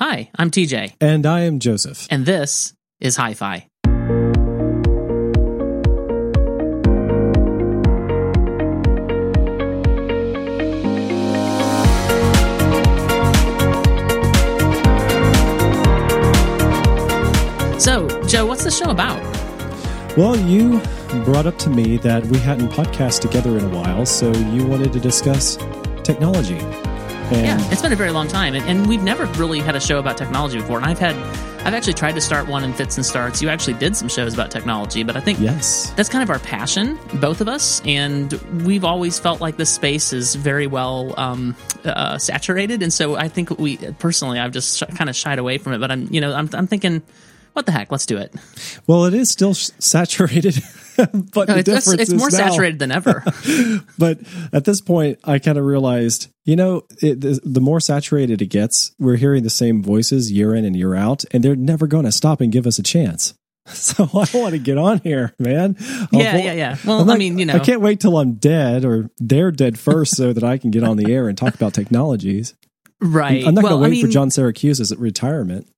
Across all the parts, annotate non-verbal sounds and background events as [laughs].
Hi, I'm TJ, And I am Joseph. and this is Hi Fi. So, Joe, what's the show about? Well, you brought up to me that we hadn't podcast together in a while, so you wanted to discuss technology. And Yeah, it's been a very long time, and, and we've never really had a show about technology before. And I've had, I've actually tried to start one in fits and starts. You actually did some shows about technology, but I think yes, that's kind of our passion, both of us, and we've always felt like this space is very well um, uh, saturated, and so I think we personally, I've just sh- kind of shied away from it. But I'm, you know, I'm, I'm thinking, what the heck, let's do it. well, it is still saturated, [laughs] but No, the it's, it's, difference it's is more now- saturated than ever. [laughs] But at this point, I kind of realized, you know, it, the, the more saturated it gets, we're hearing the same voices year in and year out, and they're never going to stop and give us a chance. [laughs] So I want to get on here, man. I'll yeah, vo- yeah, yeah. Well, I mean, you know, I can't wait till I'm dead or they're dead first so that I can get on the air and talk about technologies. right? I'm not well, going to wait I for John Siracusa's retirement.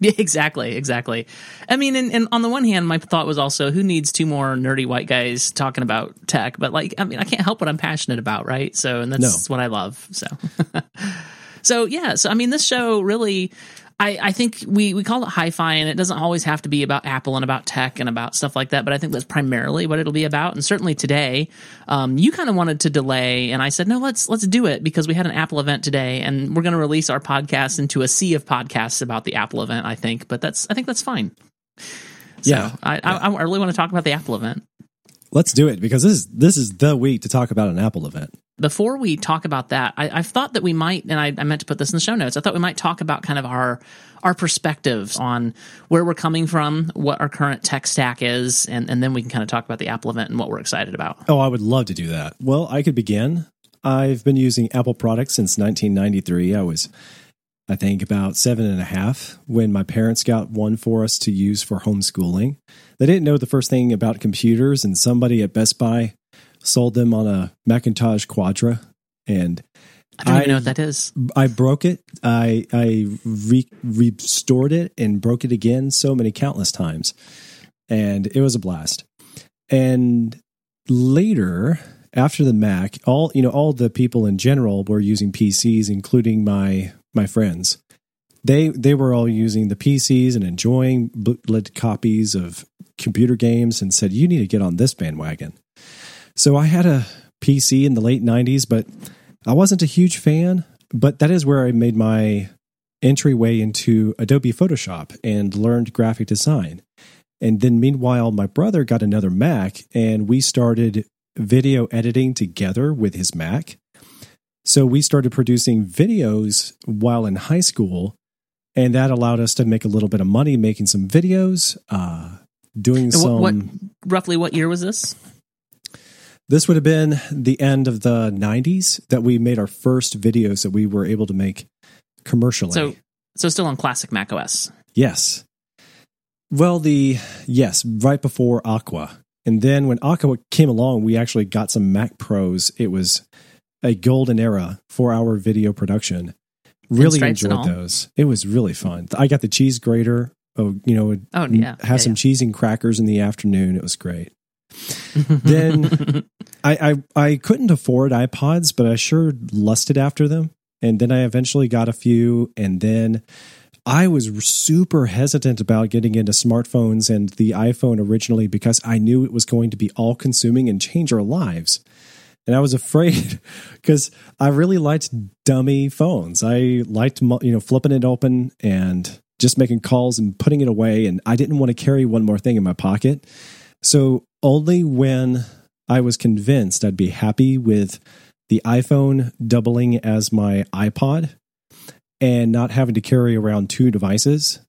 Yeah, [laughs] exactly, exactly. I mean, and, and on the one hand, my thought was also, who needs two more nerdy white guys talking about tech? But like, I mean, I can't help what I'm passionate about, right? So, and that's what I love. So, [laughs] so yeah. So, I mean, this show really, I, I think we, we call it hi-fi and it doesn't always have to be about Apple and about tech and about stuff like that. But I think that's primarily what it'll be about. And certainly today, um, you kind of wanted to delay and I said, no, let's, let's do it because we had an Apple event today and we're going to release our podcast into a sea of podcasts about the Apple event, I think, but that's, I think that's fine. So Yeah. I, I, I really want to talk about the Apple event. Let's do it because this is this is the week to talk about an Apple event. Before we talk about that, I, I thought that we might, and I, I meant to put this in the show notes. I thought we might talk about kind of our our perspectives on where we're coming from, what our current tech stack is, and, and then we can kind of talk about the Apple event and what we're excited about. Oh, I would love to do that. Well, I could begin. I've been using Apple products since 1993. I was, I think, about seven and a half when my parents got one for us to use for homeschooling. They didn't know the first thing about computers, and somebody at Best Buy sold them on a Macintosh Quadra, and I don't even know what that is. I broke it. I I re- restored it and broke it again so many countless times, and it was a blast. And later, after the Mac, all you know, all the people in general were using PCs, including my my friends. They they were all using the PCs and enjoying bootleg copies of computer games, and said, "You need to get on this bandwagon." So I had a PC in the late '90s, but I wasn't a huge fan, but that is where I made my entryway into Adobe Photoshop and learned graphic design. And then, meanwhile, my brother got another Mac and we started video editing together with his Mac. So we started producing videos while in high school, and that allowed us to make a little bit of money making some videos, uh, doing And some. what, what roughly what year was this? This would have been the end of the 90s that we made our first videos that we were able to make commercially. So so still on classic Mac OS. yes. Well, the yes, right before Aqua. And then when Aqua came along, we actually got some Mac Pros. It was a golden era for our video production. Really enjoyed those. It was really fun. I got the cheese grater. Oh, you know, Oh yeah, have yeah, some yeah. cheese and crackers in the afternoon. It was great. [laughs] then I, I I couldn't afford iPods, but I sure lusted after them. And then I eventually got a few, and then I was super hesitant about getting into smartphones and the iPhone originally because I knew it was going to be all consuming and change our lives. And I was [laughs] afraid because I really liked dummy phones. I liked you know flipping it open and just making calls and putting it away, and I didn't want to carry one more thing in my pocket. So only when I was convinced I'd be happy with the iPhone doubling as my iPod and not having to carry around two devices,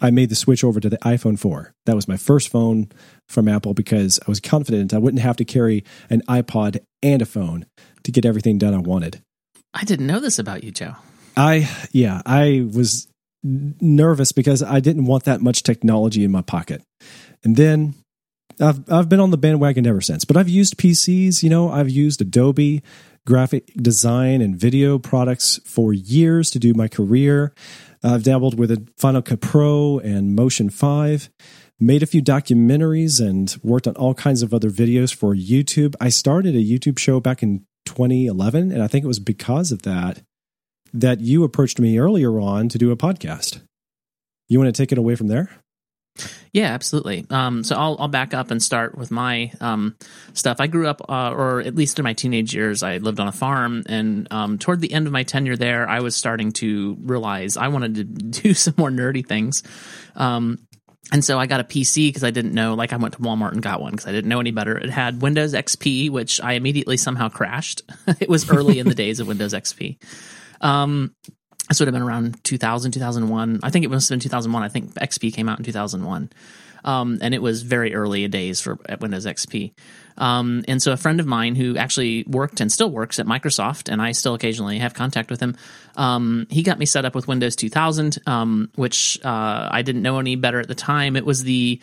I made the switch over to the iPhone 4. That was my first phone from Apple because I was confident I wouldn't have to carry an iPod and a phone to get everything done I wanted. I didn't know this about you, Joe. I, yeah, I was nervous because I didn't want that much technology in my pocket. And then I've I've been on the bandwagon ever since. But I've used PCs, you know, I've used Adobe graphic design and video products for years to do my career. I've dabbled with Final Cut Pro and Motion 5, made a few documentaries, and worked on all kinds of other videos for YouTube. I started a YouTube show back in 2011, and I think it was because of that that you approached me earlier on to do a podcast. You want to take it away from there? Yeah, absolutely. Um, so I'll I'll back up and start with my um, stuff. I grew up, uh, or at least in my teenage years, I lived on a farm, and um, toward the end of my tenure there, I was starting to realize I wanted to [laughs] do some more nerdy things. Um, and so I got a PC because I didn't know, like I went to Walmart and got one because I didn't know any better. It had Windows XP, which I immediately somehow crashed. [laughs] it was early in the days of Windows XP. Um, this would have been around 2000 2001 i think it must have been 2001 i think xp came out in 2001 um, and it was very early days for windows xp um, and so a friend of mine who actually worked and still works at microsoft and i still occasionally have contact with him um, he got me set up with windows 2000 um, which uh, i didn't know any better at the time. It was the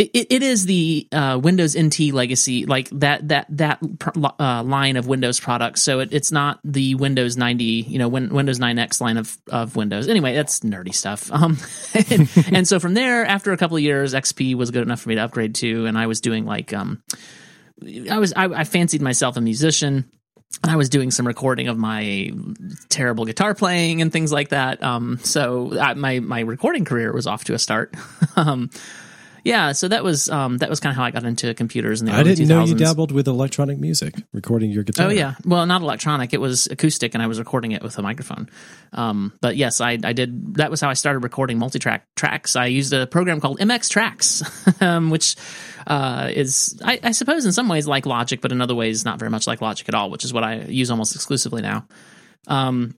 it, it is the uh, Windows NT legacy, like that that that uh, line of Windows products. So it, it's not the Windows 90, you know, win, Windows 9X line of, of Windows. Anyway, that's nerdy stuff. [laughs] Um, and, and, so from there, after a couple of years, XP was good enough for me to upgrade to, and I was doing like, um, I was I, I fancied myself a musician. And I was doing some recording of my terrible guitar playing and things like that. Um, so I, my my recording career was off to a start. [laughs] um, yeah, so that was um, that was kind of how I got into computers in the I didn't 2000s. know you dabbled with electronic music, recording your guitar. Oh yeah, well, not electronic; it was acoustic, and I was recording it with a microphone. Um, but yes, I, I did. That was how I started recording multi-track tracks. I used a program called MX Tracks, [laughs] um, which uh, is, I, I suppose, in some ways like Logic, but in other ways not very much like Logic at all, which is what I use almost exclusively now. Um,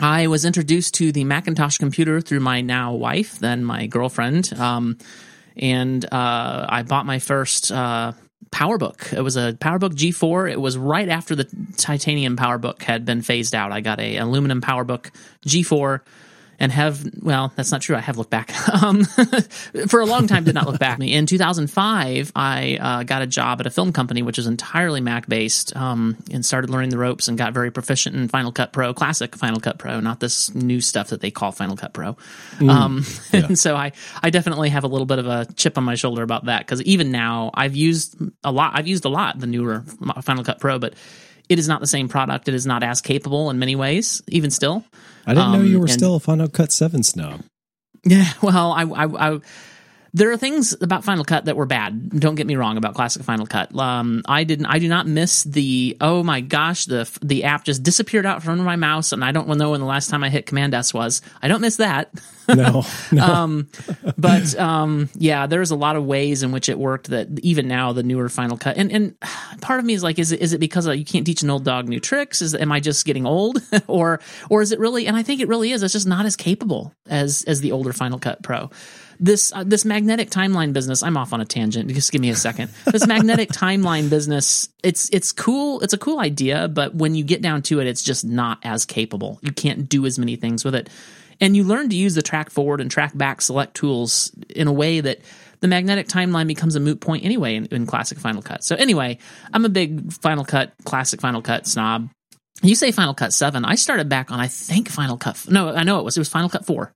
I was introduced to the Macintosh computer through my now wife, then my girlfriend. Um, and uh, I bought my first uh, PowerBook. It was a PowerBook G4. It was right after the titanium PowerBook had been phased out. I got a aluminum PowerBook G4 and have well that's not true i have looked back [laughs] um, [laughs] for a long time did not look back in 2005 i uh, got a job at a film company which is entirely mac based um, and started learning the ropes and got very proficient in final cut pro classic final cut pro not this new stuff that they call final cut pro mm, um, [laughs] yeah. and so I, I definitely have a little bit of a chip on my shoulder about that because even now i've used a lot i've used a lot the newer final cut pro but it is not the same product. It is not as capable in many ways, even still. I didn't um, know you were and, still a Final Cut Seven snob. Yeah, [laughs] well, I, I, I, there are things about Final Cut that were bad. Don't get me wrong about classic Final Cut. Um, I didn't. I do not miss the. Oh my gosh, the the app just disappeared out from under my mouse, and I don't know when the last time I hit Command S was. I don't miss that. No, no. [laughs] um, but um, yeah, there's a lot of ways in which it worked that even now the newer Final Cut and and part of me is like, is it is it because you can't teach an old dog new tricks? Is am I just getting old, [laughs] or or is it really? And I think it really is. It's just not as capable as as the older Final Cut Pro this uh, this magnetic timeline business i'm off on a tangent just give me a second. This magnetic timeline business it's it's cool it's a cool idea but when you get down to it it's just not as capable. You can't do as many things with it. And you learn to use the track forward and track back select tools in a way that the magnetic timeline becomes a moot point anyway in, in classic final cut. So anyway i'm a big final cut classic final cut snob. You say Final Cut 7. I started back on I think Final Cut No, I know it was it was Final Cut 4.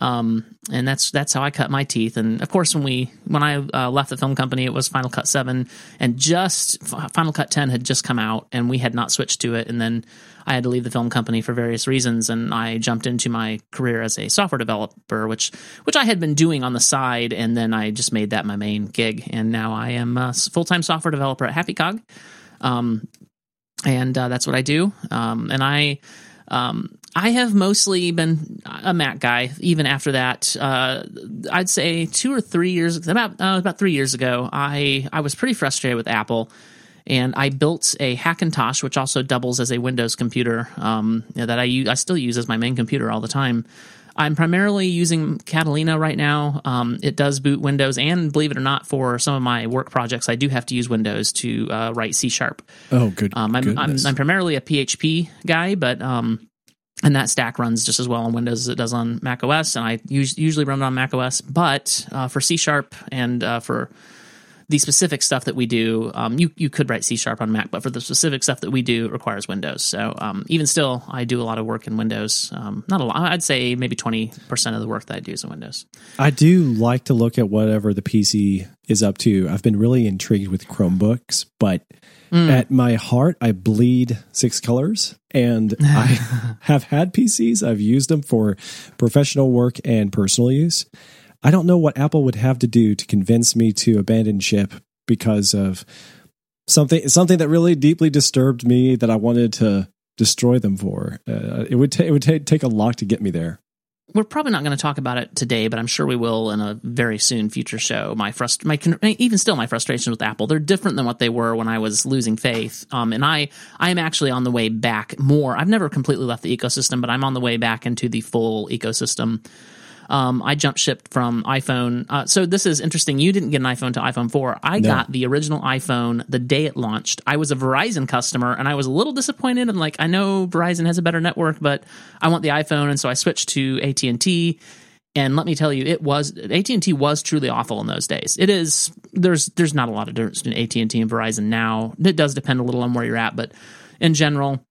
Um, and that's that's how I cut my teeth. And of course, when we when I uh, left the film company, it was Final Cut Seven, and just Final Cut Ten had just come out, and we had not switched to it. And then I had to leave the film company for various reasons, and I jumped into my career as a software developer, which which I had been doing on the side, and then I just made that my main gig. And now I am a full time software developer at HappyCog, um, and uh, that's what I do. Um, and I um, I have mostly been a Mac guy. Even after that, uh, I'd say two or three years about uh, about three years ago, I I was pretty frustrated with Apple, and I built a Hackintosh, which also doubles as a Windows computer um, that I use, I still use as my main computer all the time. I'm primarily using Catalina right now. Um, it does boot Windows, and believe it or not, for some of my work projects, I do have to use Windows to uh, write C sharp. Oh, good. Um, I'm, I'm, I'm primarily a PHP guy, but um, and that stack runs just as well on Windows as it does on Mac OS. And I usually run it on Mac OS, but uh, for C sharp and uh, for the specific stuff that we do, um, you you could write C sharp on Mac, but for the specific stuff that we do, it requires Windows. So um, even still, I do a lot of work in Windows. Um, not a lot. I'd say maybe twenty percent of the work that I do is in Windows. I do like to look at whatever the PC is up to. I've been really intrigued with Chromebooks, but mm. at my heart, I bleed six colors, and I [laughs] have had PCs. I've used them for professional work and personal use. I don't know what Apple would have to do to convince me to abandon ship because of something something that really deeply disturbed me that I wanted to destroy them for. Uh, it would ta- it would ta- take a lot to get me there. We're probably not going to talk about it today, but I'm sure we will in a very soon future show. My frust- my even still my frustrations with Apple they're different than what they were when I was losing faith. Um, and I I am actually on the way back more. I've never completely left the ecosystem, but I'm on the way back into the full ecosystem um, I jumped shipped from iPhone. Uh, so this is interesting. You didn't get an iPhone to iPhone 4. I no. got the original iPhone the day it launched. I was a Verizon customer and I was a little disappointed. I'm like, I know Verizon has a better network, but I want the iPhone. And so I switched to AT&T. And let me tell you, it was AT&T was truly awful in those days. It is there's there's not a lot of difference between AT&T and Verizon now. It does depend a little on where you're at, but in general,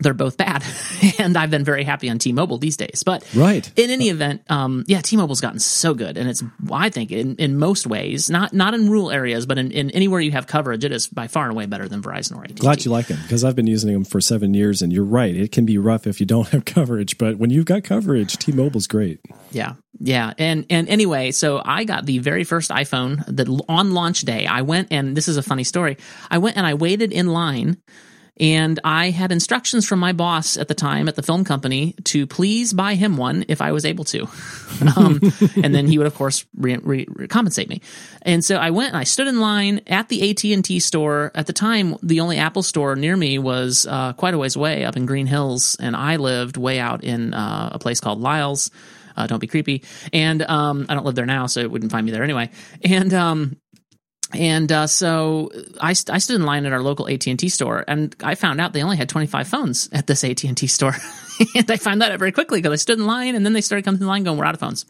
they're both bad. [laughs] and I've been very happy on T-Mobile these days. But right. in any event, um, yeah, T-Mobile's gotten so good. And it's, I think in, in most ways, not, not in rural areas, but in, in anywhere you have coverage, it is by far and away better than Verizon or AT&T. Glad you like them because I've been using them for seven years and you're right. It can be rough if you don't have [laughs] coverage, but when you've got coverage, T-Mobile's great. Yeah. Yeah. And, and anyway, so I got the very first iPhone that on launch day, I went and this is a funny story. I went and I waited in line and I had instructions from my boss at the time at the film company to please buy him one if I was able to. [laughs] um, and then he would, of course, re- re- compensate me. And so I went and I stood in line at the AT&T store. At the time, the only Apple store near me was uh, quite a ways away up in Green Hills. And I lived way out in uh, a place called Lyles. Uh, don't be creepy. And um, I don't live there now, so it wouldn't find me there anyway. And um, and uh, so I, I stood in line at our local AT and T store, and I found out they only had 25 phones at this AT and T store, [laughs] and I found that out very quickly because I stood in line, and then they started coming to the line going, "We're out of phones."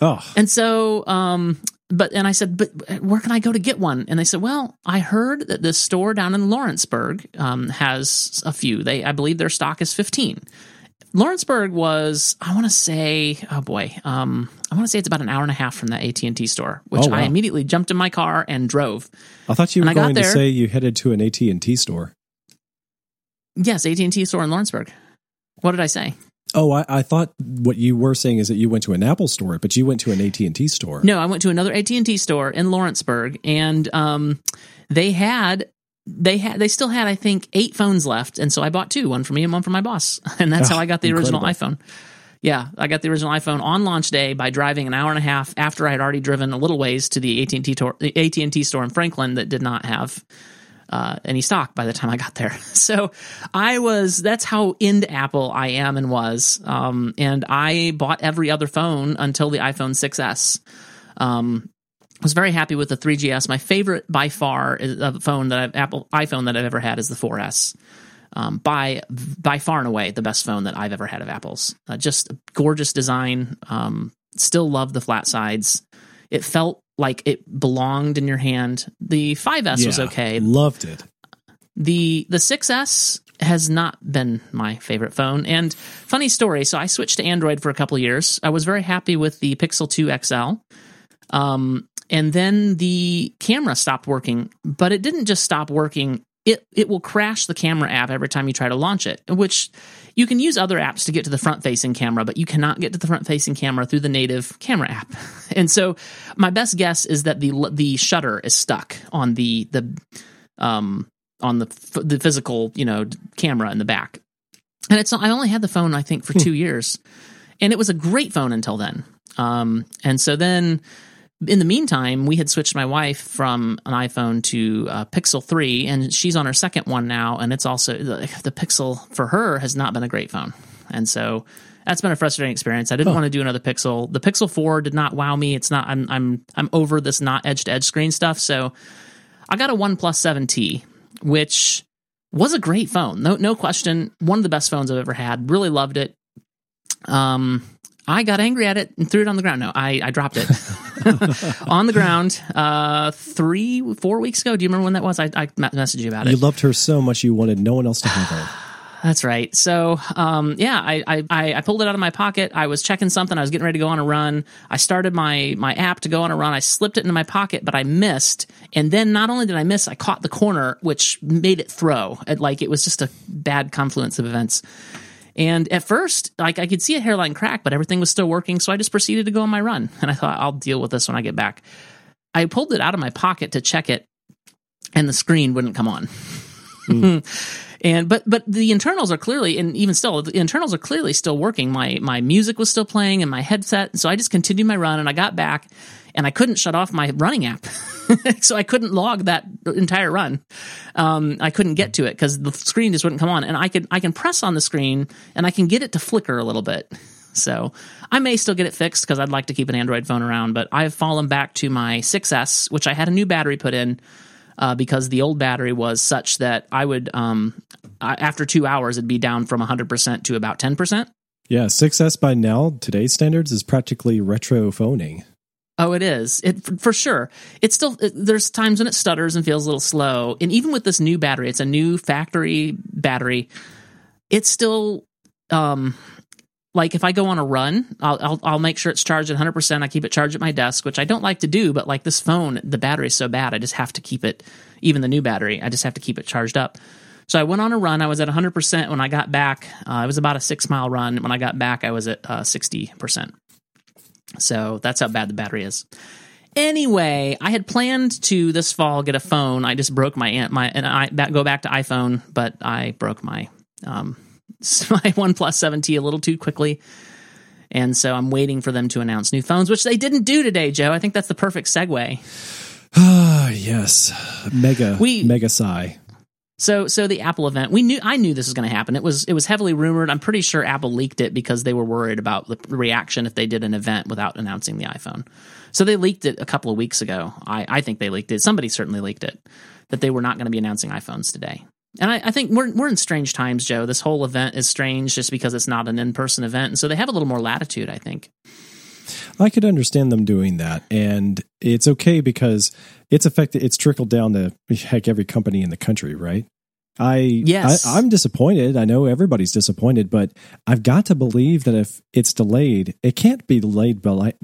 Oh, and so, um, but and I said, "But where can I go to get one?" And they said, "Well, I heard that this store down in Lawrenceburg um, has a few. They, I believe, their stock is 15." Lawrenceburg was, I want to say, oh boy, um, I want to say it's about an hour and a half from that AT and T store, which oh, wow. I immediately jumped in my car and drove. I thought you were going there, to say you headed to an AT and T store. Yes, AT and T store in Lawrenceburg. What did I say? Oh, I, I, thought what you were saying is that you went to an Apple store, but you went to an AT and T store. No, I went to another AT and T store in Lawrenceburg, and um, they had they had they still had I think eight phones left, and so I bought two, one for me and one for my boss, [laughs] and that's oh, how I got the original iPhone. Yeah, I got the original iPhone on launch day by driving an hour and a half after I had already driven a little ways to the AT and T AT and T store in Franklin that did not have uh, any stock by the time I got there. [laughs] So I was that's how into Apple I am and was, um, and I bought every other phone until the iPhone 6s. Um, was very happy with the 3GS. My favorite by far is a phone that I've, Apple iPhone that I've ever had is the 4S. Um, by by far and away the best phone that I've ever had of Apple's. Uh, just gorgeous design. Um, still love the flat sides. It felt like it belonged in your hand. The 5S yeah, was okay. Loved it. The the 6S has not been my favorite phone. And funny story, so I switched to Android for a couple years. I was very happy with the Pixel 2 XL. Um, and then the camera stopped working, but it didn't just stop working. It it will crash the camera app every time you try to launch it, which you can use other apps to get to the front facing camera, but you cannot get to the front facing camera through the native camera app. [laughs] And so my best guess is that the the shutter is stuck on the the um on the the physical, you know, camera in the back. And it's I only had the phone I think for 2 years. And it was a great phone until then. Um and so then in the meantime, we had switched my wife from an iPhone to a Pixel 3, and she's on her second one now. And it's also the, the Pixel for her has not been a great phone. And so that's been a frustrating experience. I didn't want to do another Pixel. The Pixel 4 did not wow me. It's not, I'm, I'm, I'm over this not edge to edge screen stuff. So I got a OnePlus 7T, which was a great phone. No, no question. One of the best phones I've ever had. Really loved it. Um, I got angry at it and threw it on the ground. No, I, I dropped it. [laughs] [laughs] on the ground uh, three, four weeks ago. Do you remember when that was? I, I messaged you about it. You loved her so much you wanted no one else to have her. [sighs] That's right. So, um, yeah, I, I, I pulled it out of my pocket. I was checking something. I was getting ready to go on a run. I started my, my app to go on a run. I slipped it into my pocket, but I missed. And then not only did I miss, I caught the corner, which made it throw. It, like it was just a bad confluence of events. And at first, like I could see a hairline crack, but everything was still working. So I just proceeded to go on my run. [laughs] And I thought, I'll deal with this when I get back. I pulled it out of my pocket to check it, and the screen wouldn't come on. Mm. [laughs] and but but the internals are clearly and even still the internals are clearly still working my my music was still playing and my headset so i just continued my run and i got back and i couldn't shut off my running app [laughs] so i couldn't log that entire run um, i couldn't get to it because the screen just wouldn't come on and i could i can press on the screen and i can get it to flicker a little bit [laughs] so I may still get it fixed because I'd like to keep an Android phone around, but I've fallen back to my 6S, which I had a new battery put in uh, because the old battery was such that I would, um, I, after two hours, it'd be down from 100% to about 10%. Yeah, 6S by now, today's standards, is practically retro phoning. Oh, it is. It for, sure. It's still it, there's times when it stutters and feels a little slow. And even with this new battery, it's a new factory battery. It's still um like if I go on a run, I'll, I'll, I'll make sure it's charged at 100. percent I keep it charged at my desk, which I don't like to do. But like this phone, the battery is so bad, I just have to keep it. Even the new battery, I just have to keep it charged up. So I went on a run. I was at 100 percent when I got back. Uh, it was about a six mile run. When I got back, I was at uh, 60 percent. So that's how bad the battery is. Anyway, I had planned to this fall get a phone. I just broke my my and I back, go back to iPhone, but I broke my um, [laughs] my OnePlus 7T a little too quickly. And so I'm waiting for them to announce new phones, which they didn't do today, Joe. I think that's the perfect segue. Ah, [sighs] yes. Mega we, mega sigh. So so the Apple event, we knew I knew this was going to happen. It was it was heavily rumored. I'm pretty sure Apple leaked it because they were worried about the reaction if they did an event without announcing the iPhone. So they leaked it a couple of weeks ago. I, I think they leaked it. Somebody certainly leaked it that they were not going to be announcing iPhones today. And I, I, think we're we're in strange times, Joe. This whole event is strange just because it's not an in person event, and so they have a little more latitude. I think. I could understand them doing that, and it's okay because it's affected. It's trickled down to heck every company in the country, right? I yes, I, I'm disappointed. I know everybody's disappointed, but I've got to believe that if it's delayed, it can't be delayed by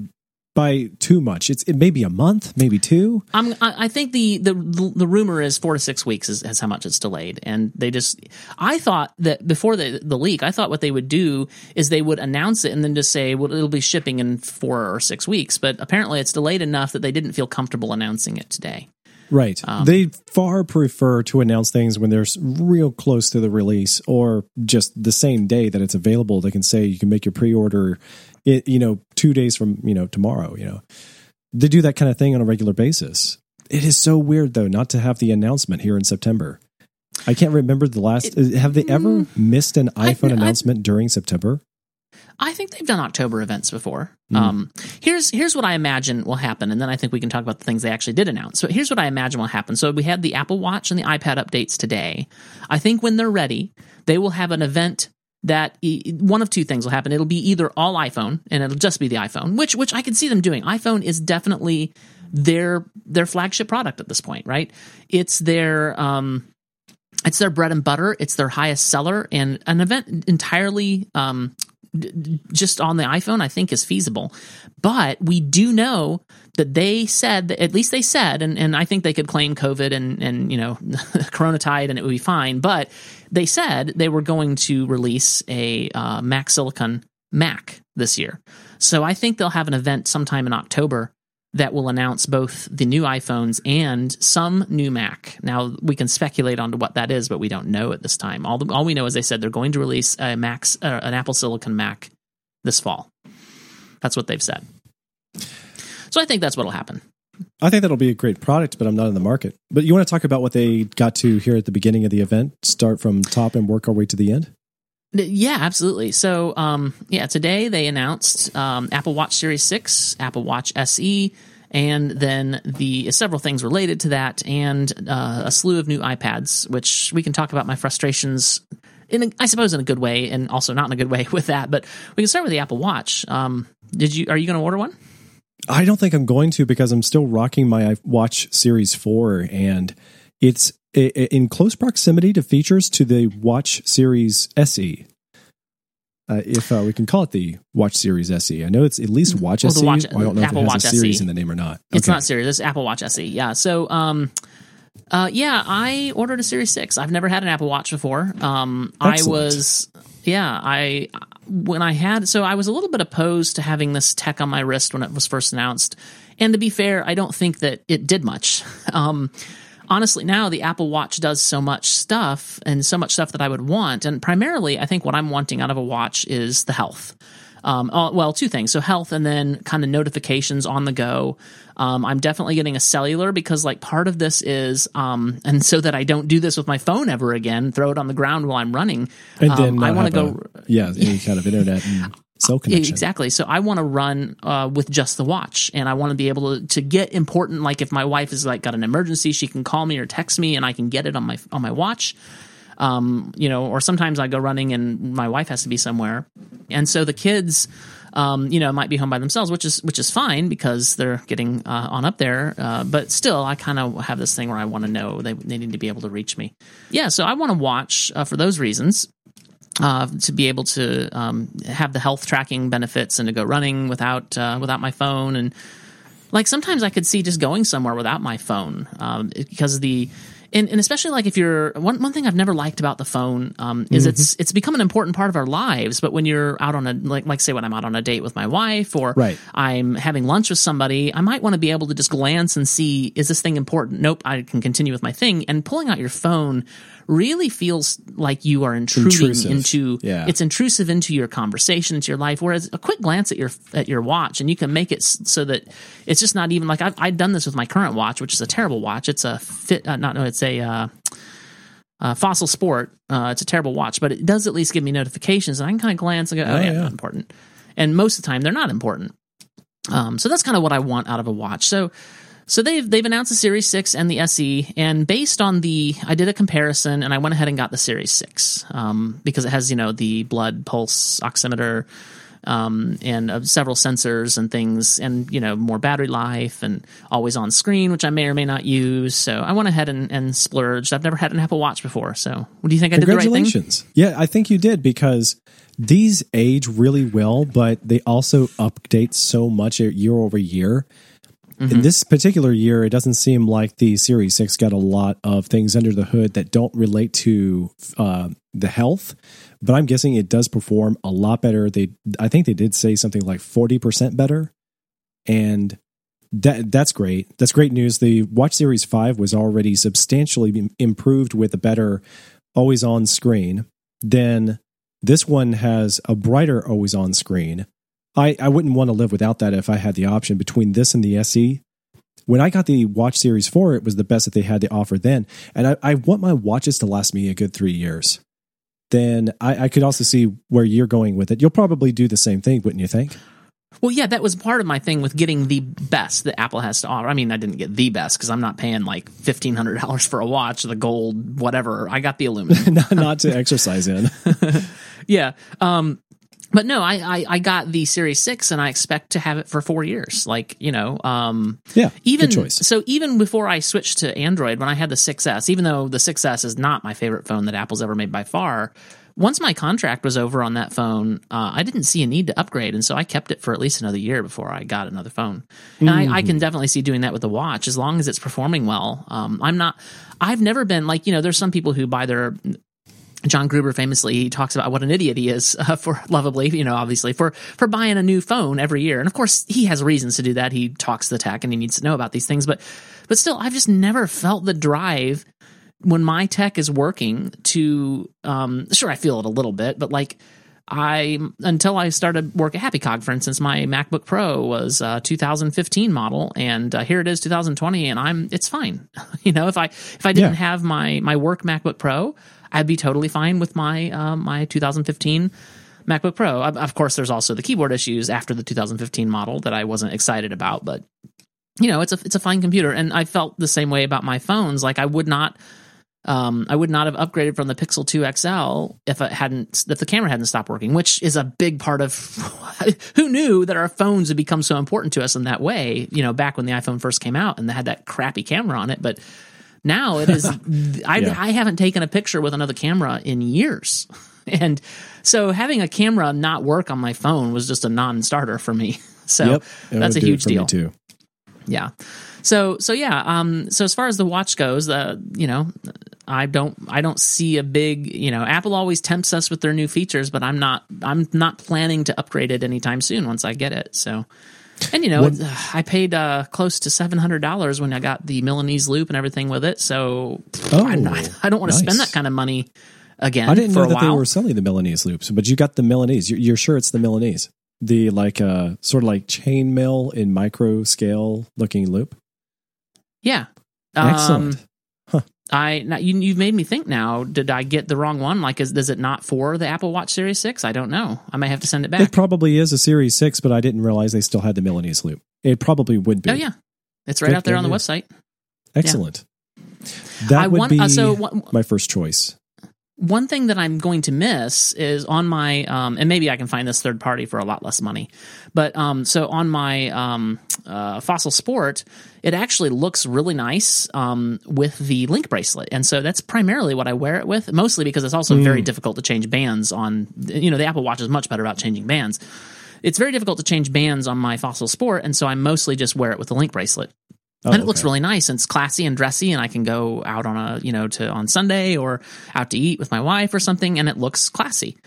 by too much. It's it may be a month, maybe two. I'm, I think the, the the rumor is four to six weeks is, is how much it's delayed, and they just. I thought that before the the leak, I thought what they would do is they would announce it and then just say, well, it'll be shipping in four or six weeks. But apparently, it's delayed enough that they didn't feel comfortable announcing it today. Right. Um, they far prefer to announce things when they're real close to the release or just the same day that it's available. They can say you can make your pre order it, you know, two days from, you know, tomorrow, you know, they do that kind of thing on a regular basis. It is so weird though, not to have the announcement here in September. I can't remember the last. It, have they ever mm, missed an iPhone I, announcement I, during September? I think they've done October events before. Mm. Um, here's here's what I imagine will happen, and then I think we can talk about the things they actually did announce. So here's what I imagine will happen. So we had the Apple Watch and the iPad updates today. I think when they're ready, they will have an event that one of two things will happen. It'll be either all iPhone and it'll just be the iPhone, which which I can see them doing. iPhone is definitely their their flagship product at this point, right? It's their um it's their bread and butter, it's their highest seller and an event entirely um just on the iPhone, I think is feasible. But we do know that they said, at least they said, and, and I think they could claim COVID and, and you know, [laughs] Corona tide and it would be fine. But they said they were going to release a uh, Mac Silicon Mac this year. So I think they'll have an event sometime in October that will announce both the new iPhones and some new Mac. Now we can speculate on what that is, but we don't know at this time. All, the, all we know is they said they're going to release a Max, uh, an Apple Silicon Mac this fall. That's what they've said. So I think that's what'll happen. I think that'll be a great product, but I'm not in the market. But you want to talk about what they got to here at the beginning of the event? Start from top and work our way to the end. Yeah, absolutely. So, um, yeah, today they announced um, Apple Watch Series 6, Apple Watch SE, and then the several things related to that, and uh, a slew of new iPads, which we can talk about my frustrations in, a, I suppose, in a good way, and also not in a good way [laughs] with that. But we can start with the Apple Watch. Um, did you? Are you going to order one? I don't think I'm going to because I'm still rocking my Watch Series 4 and it's in close proximity to features to the Watch Series SE. Uh, if uh, we can call it the Watch Series SE, I know it's at least Watch well, SE. Watch, I don't know Apple if it has Watch a series SE. in the name or not. It's not series. It's Apple Watch SE. Yeah. So, um, uh, yeah, I ordered a Series Six. I've never had an Apple Watch before. Um, I was, yeah, I when I had so I was a little bit opposed to having this tech on my wrist when it was first announced. And to be fair, I don't think that it did much. [laughs] Um, honestly, now the Apple Watch does so much stuff and so much stuff that I would want. And primarily, I think what I'm wanting out of a watch is the health. Um, uh, well, two things. So health and then kind of notifications on the go. Um, I'm definitely getting a cellular because like part of this is, um, and so that I don't do this with my phone ever again, throw it on the ground while I'm running. And then um, I want to go. A, yeah, any [laughs] kind of internet. And- cell connection. Exactly. So I want to run uh, with just the watch, and I want to be able to, to get important. Like if my wife is like got an emergency, she can call me or text me, and I can get it on my on my watch. Um, you know, or sometimes I go running and my wife has to be somewhere, and so the kids. Um, you know, might be home by themselves, which is which is fine because they're getting uh, on up there. Uh, but still, I kind of have this thing where I want to know they, they need to be able to reach me. Yeah, so I want to watch uh, for those reasons uh, to be able to um, have the health tracking benefits and to go running without uh, without my phone and like sometimes I could see just going somewhere without my phone um, because the and, and, especially like if you're one one thing I've never liked about the phone um, is mm-hmm. it's it's become an important part of our lives. But when you're out on a like like say when I'm out on a date with my wife or right. I'm having lunch with somebody, I might want to be able to just glance and see is this thing important? Nope, I can continue with my thing. And pulling out your phone really feels like you are intruding intrusive. into yeah. it's intrusive into your conversation, into your life. Whereas a quick glance at your at your watch and you can make it so that it's just not even like I've, I've done this with my current watch, which is a terrible watch. It's a fit, uh, not no, it's a uh, uh, Fossil Sport. Uh, it's a terrible watch, but it does at least give me notifications, and I can kind of glance and go, "Oh, oh yeah, yeah. important." And most of the time, they're not important. Um, so that's kind of what I want out of a watch. So so they've they've announced the Series Six and the SE, and based on the, I did a comparison, and I went ahead and got the Series Six um, because it has you know the blood pulse oximeter um, and uh, several sensors and things, and you know more battery life and always on screen, which I may or may not use. So I went ahead and, and splurged. I've never had an Apple Watch before, so what do you think? I did the right thing. Yeah, I think you did because these age really well, but they also update so much year over year Mm-hmm. In this particular year, it doesn't seem like the Series 6 got a lot of things under the hood that don't relate to uh, the health, but I'm guessing it does perform a lot better. They, I think they did say something like 40% better. And that that's great. That's great news. The Watch Series 5 was already substantially improved with a better always on screen. Then this one has a brighter always on screen I, I wouldn't want to live without that if I had the option between this and the SE. When I got the Watch Series 4, it was the best that they had to offer then. And I, I want my watches to last me a good three years. Then I, I could also see where you're going with it. You'll probably do the same thing, wouldn't you think? Well, yeah, that was part of my thing with getting the best that Apple has to offer. I mean, I didn't get the best because I'm not paying like fifteen hundred dollars for a watch, the gold, whatever. I got the aluminum, [laughs] not, not to exercise in. [laughs] yeah, um, but no, I, I, I got the Series Six, and I expect to have it for four years. Like you know, um, yeah, even so, even before I switched to Android, when I had the 6S, even though the 6S is not my favorite phone that Apple's ever made by far, once my contract was over on that phone, uh, I didn't see a need to upgrade, and so I kept it for at least another year before I got another phone. And mm-hmm. I, I, can definitely see doing that with the watch as long as it's performing well. Um, I'm not. I've never been like you know. There's some people who buy their John Gruber famously he talks about what an idiot he is [laughs] uh, for lovably, you know, obviously for for buying a new phone every year. And of course, he has reasons to do that. He talks the tech and he needs to know about these things, but but still I've just never felt the drive when my tech is working to um sure I feel it a little bit, but like I until I started work at HappyCog, for instance, my MacBook Pro was a 2015 model, and uh, here it is 2020, and I'm it's fine. [laughs] you know, if I if I didn't yeah. have my my work MacBook Pro, I'd be totally fine with my uh, my 2015 MacBook Pro. Of course, there's also the keyboard issues after the 2015 model that I wasn't excited about, but you know, it's a it's a fine computer, and I felt the same way about my phones. Like I would not. Um, I would not have upgraded from the Pixel 2 XL if it hadn't if the camera hadn't stopped working, which is a big part of [laughs] who knew that our phones would become so important to us in that way. You know, back when the iPhone first came out and they had that crappy camera on it, but now it is. [laughs] I, yeah. I haven't taken a picture with another camera in years, [laughs] and so having a camera not work on my phone was just a non-starter for me. [laughs] So yep, that's a huge deal too. Yeah. So so yeah. Um. So as far as the watch goes, uh, you know, I don't I don't see a big you know Apple always tempts us with their new features, but I'm not I'm not planning to upgrade it anytime soon once I get it. So. And you know, what, uh, I paid uh, close to seven hundred dollars when I got the Milanese loop and everything with it. So oh, not, i don't want to nice. spend that kind of money again. I didn't know that while. they were selling the Milanese loops, but you got the Milanese. You're, you're sure it's the Milanese, the like uh sort of like chain chainmail in micro scale looking loop. Yeah. Excellent. Um. I now, you, have made me think. Now, did I get the wrong one? Like, is is it not for the Apple Watch Series Six? I don't know. I may have to send it back. It probably is a Series Six, but I didn't realize they still had the Milanese loop. It probably would be. Oh yeah, it's right out there on the website. Excellent. Yeah. That I would want, be uh, so what, my first choice one thing that I'm going to miss is on my, um, and maybe I can find this third party for a lot less money, but um, so on my um, uh, Fossil Sport, it actually looks really nice um, with the link bracelet, and so that's primarily what I wear it with, mostly because it's also mm. very difficult to change bands on. You know, the Apple Watch is much better about changing bands. It's very difficult to change bands on my Fossil Sport, and so I mostly just wear it with the link bracelet. Oh, and it okay. looks really nice and it's classy and dressy and I can go out on a, you know, to on Sunday or out to eat with my wife or something and it looks classy.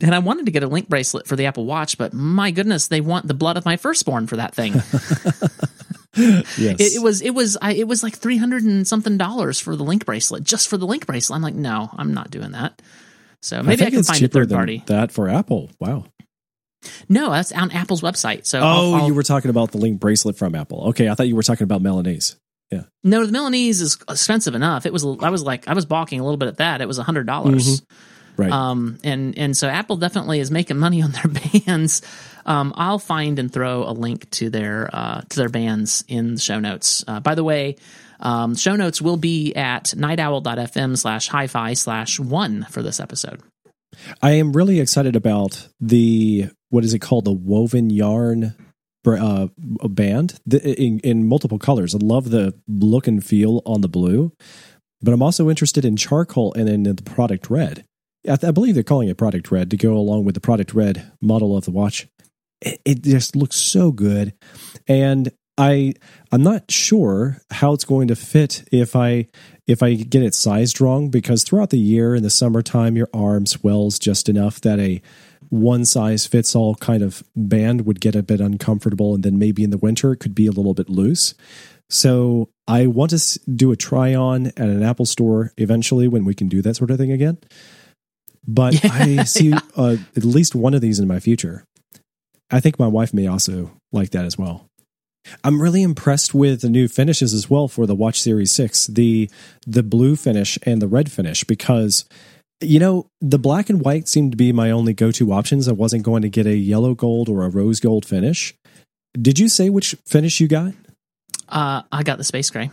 And I wanted to get a link bracelet for the Apple Watch, but my goodness, they want the blood of my firstborn for that thing. [laughs] yes. It, it, was it was I, it was like three hundred and something dollars for the link bracelet, just for the link bracelet. I'm like, no, I'm not doing that. So maybe I, I can find a third party. That for Apple. Wow. No, that's on Apple's website. So, oh, I'll, I'll, you were talking about the Link bracelet from Apple. Okay, I thought you were talking about Milanese. Yeah. No, the Milanese is expensive enough. It was. I was like, I was balking a little bit at that. It was a hundred dollars. Mm-hmm. Right. Um. And and so Apple definitely is making money on their [laughs] bands. Um. I'll find and throw a link to their uh to their bands in the show notes. Uh, by the way. Um, show notes will be at nightowl.fm slash hi-fi slash one for this episode. I am really excited about the what is it called the woven yarn uh, band in, in multiple colors. I love the look and feel on the blue, but I'm also interested in charcoal and in the product red. I, I believe they're calling it product red to go along with the product red model of the watch. It, it just looks so good, and I I'm not sure how it's going to fit if I if I get it sized wrong because throughout the year in the summertime your arm swells just enough that a one size fits all kind of band would get a bit uncomfortable and then maybe in the winter it could be a little bit loose. So I want to do a try on at an Apple store eventually when we can do that sort of thing again. But yeah, I [laughs] see yeah. uh, at least one of these in my future. I think my wife may also like that as well. I'm really impressed with the new finishes as well for the Watch Series 6, the the blue finish and the red finish because you know, the black and white seemed to be my only go-to options. I wasn't going to get a yellow gold or a rose gold finish. Did you say which finish you got? Uh, I got the space gray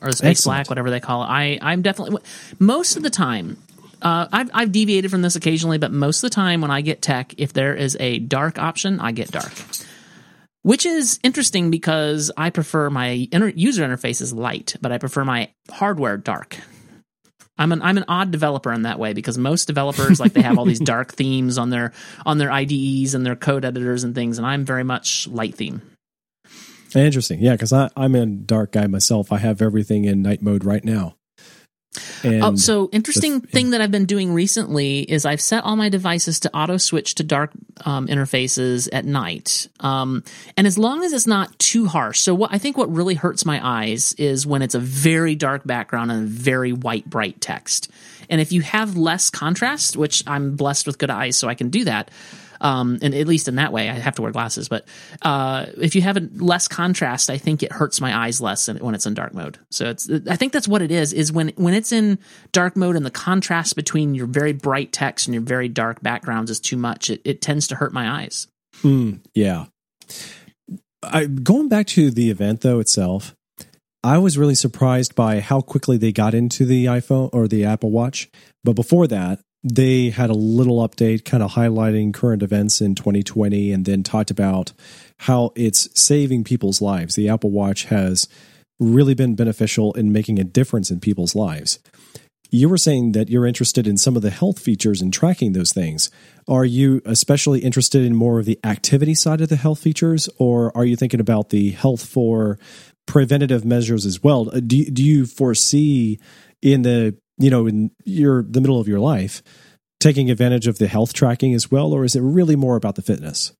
or the space Excellent. black, whatever they call it. I I'm definitely most of the time. Uh, I've I've deviated from this occasionally, but most of the time when I get tech, if there is a dark option, I get dark. Which is interesting because I prefer my inter- user interface is light, but I prefer my hardware dark. I'm an I'm an odd developer in that way because most developers like they have all these [laughs] dark themes on their on their IDEs and their code editors and things, and I'm very much light theme. Interesting, yeah, because I'm a dark guy myself. I have everything in night mode right now. And oh, so interesting the, thing that I've been doing recently is I've set all my devices to auto switch to dark um, interfaces at night, um, and as long as it's not too harsh. So what I think what really hurts my eyes is when it's a very dark background and a very white bright text. And if you have less contrast, which I'm blessed with good eyes, so I can do that. Um, and at least in that way, I have to wear glasses. But uh, if you have a less contrast, I think it hurts my eyes less when it's in dark mode. So it's I think that's what it is. Is when when it's in dark mode and the contrast between your very bright text and your very dark backgrounds is too much, it, it tends to hurt my eyes. Mm, yeah. I, going back to the event though itself, I was really surprised by how quickly they got into the iPhone or the Apple Watch. But before that, they had a little update kind of highlighting current events in 2020 and then talked about how it's saving people's lives. The Apple Watch has really been beneficial in making a difference in people's lives. You were saying that you're interested in some of the health features and tracking those things. Are you especially interested in more of the activity side of the health features, or are you thinking about the health for preventative measures as well? Do, do you foresee in the you know in your the middle of your life taking advantage of the health tracking as well, or is it really more about the fitness?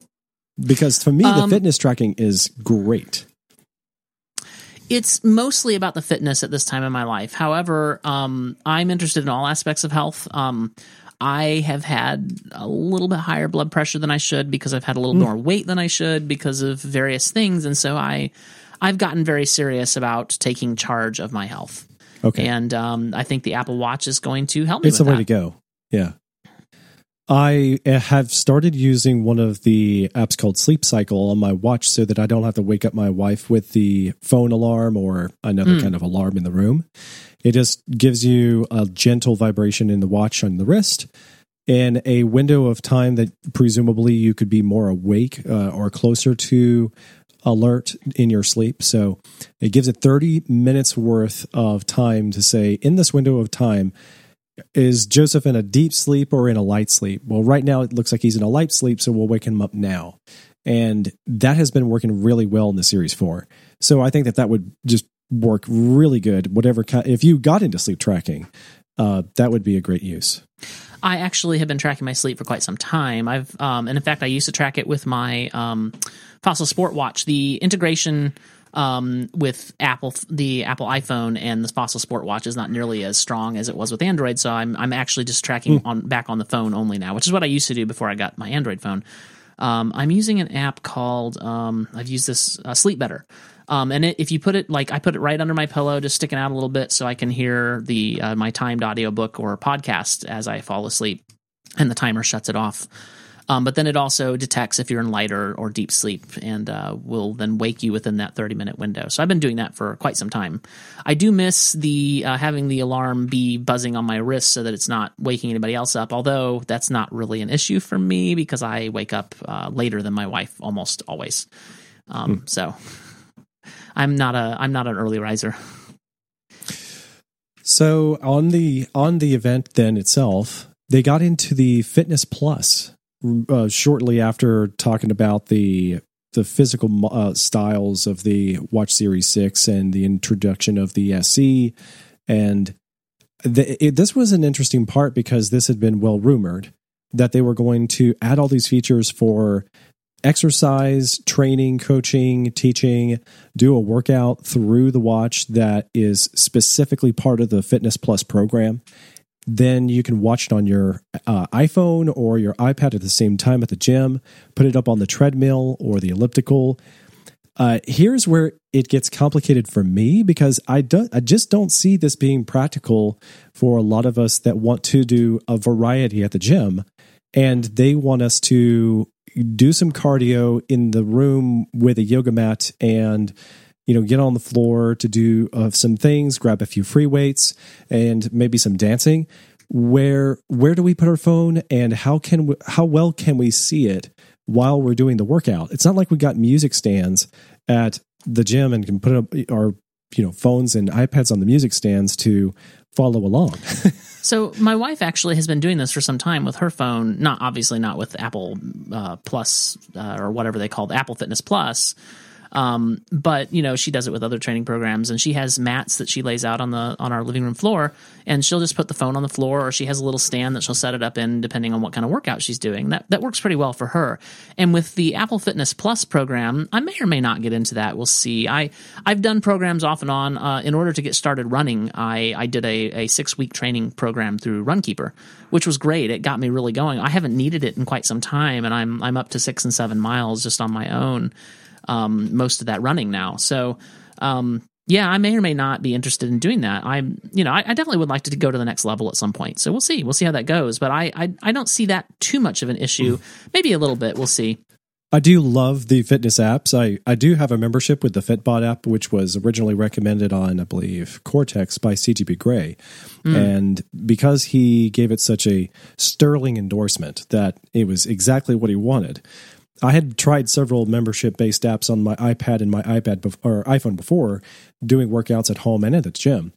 Because for me, um, the fitness tracking is great it's mostly about the fitness at this time in my life. However, um, I'm interested in all aspects of health. Um, I have had a little bit higher blood pressure than I should because I've had a little mm. more weight than I should because of various things, and so I, I've gotten very serious about taking charge of my health. Okay, and um, I think the Apple Watch is going to help me. It's the way to go. Yeah. I have started using one of the apps called Sleep Cycle on my watch so that I don't have to wake up my wife with the phone alarm or another mm. kind of alarm in the room. It just gives you a gentle vibration in the watch on the wrist in a window of time that presumably you could be more awake uh, or closer to alert in your sleep. So it gives it 30 minutes worth of time to say, in this window of time, is Joseph in a deep sleep or in a light sleep? Well, right now it looks like he's in a light sleep, so we'll wake him up now. And that has been working really well in the series four. So I think that that would just work really good. Whatever, if you got into sleep tracking, uh, that would be a great use. I actually have been tracking my sleep for quite some time. I've, um, and in fact, I used to track it with my um, Fossil Sport watch. The integration um, with Apple, the Apple iPhone and the Fossil Sport Watch is not nearly as strong as it was with Android. So I'm I'm actually just tracking mm. on back on the phone only now, which is what I used to do before I got my Android phone. Um, I'm using an app called um, I've used this uh, Sleep Better. Um, and it, if you put it like I put it right under my pillow, just sticking out a little bit, so I can hear the uh, my timed audiobook or podcast as I fall asleep, and the timer shuts it off. Um, but then it also detects if you're in light or, or deep sleep and uh, will then wake you within that 30 minute window. So I've been doing that for quite some time. I do miss the uh, having the alarm be buzzing on my wrist so that it's not waking anybody else up. Although that's not really an issue for me because I wake up uh, later than my wife almost always. Um, hmm. So I'm not a I'm not an early riser. So on the on the event then itself, they got into the Fitness Plus uh, shortly after talking about the the physical uh, styles of the Watch Series Six and the introduction of the SE, and the, it, this was an interesting part because this had been well rumored that they were going to add all these features for exercise, training, coaching, teaching, do a workout through the watch that is specifically part of the Fitness Plus program then you can watch it on your uh, iPhone or your iPad at the same time at the gym, put it up on the treadmill or the elliptical. Uh, here's where it gets complicated for me because I don't, I just don't see this being practical for a lot of us that want to do a variety at the gym, and they want us to do some cardio in the room with a yoga mat and you know, get on the floor to do uh, some things, grab a few free weights, and maybe some dancing. Where where do we put our phone, and how can we, how well can we see it while we're doing the workout? It's not like we got music stands at the gym and can put up our you know phones and iPads on the music stands to follow along. [laughs] so my wife actually has been doing this for some time with her phone. Not obviously not with Apple uh, Plus uh, or whatever they call the Apple Fitness Plus um, but you know, she does it with other training programs, and she has mats that she lays out on the on our living room floor, and she'll just put the phone on the floor, or she has a little stand that she'll set it up in, depending on what kind of workout she's doing. That that works pretty well for her. And with the Apple Fitness Plus program, I may or may not get into that. We'll see. I I've done programs off and on. Uh, in order to get started running, I I did a, a six week training program through Runkeeper, which was great. It got me really going. I haven't needed it in quite some time, and I'm I'm up to six and seven miles just on my own um, most of that running now. So, um, yeah, I may or may not be interested in doing that. I'm, you know, I, I, definitely would like to go to the next level at some point. So we'll see. We'll see how that goes. But I, I, I don't see that too much of an issue. Maybe a little bit. We'll see. I do love the fitness apps. I, I do have a membership with the Fitbod app, which was originally recommended on, I believe, Cortex by CGP Grey. Mm. And because he gave it such a sterling endorsement that it was exactly what he wanted, I had tried several membership based apps on my iPad and my iPad or iPhone before doing workouts at home and at the gym.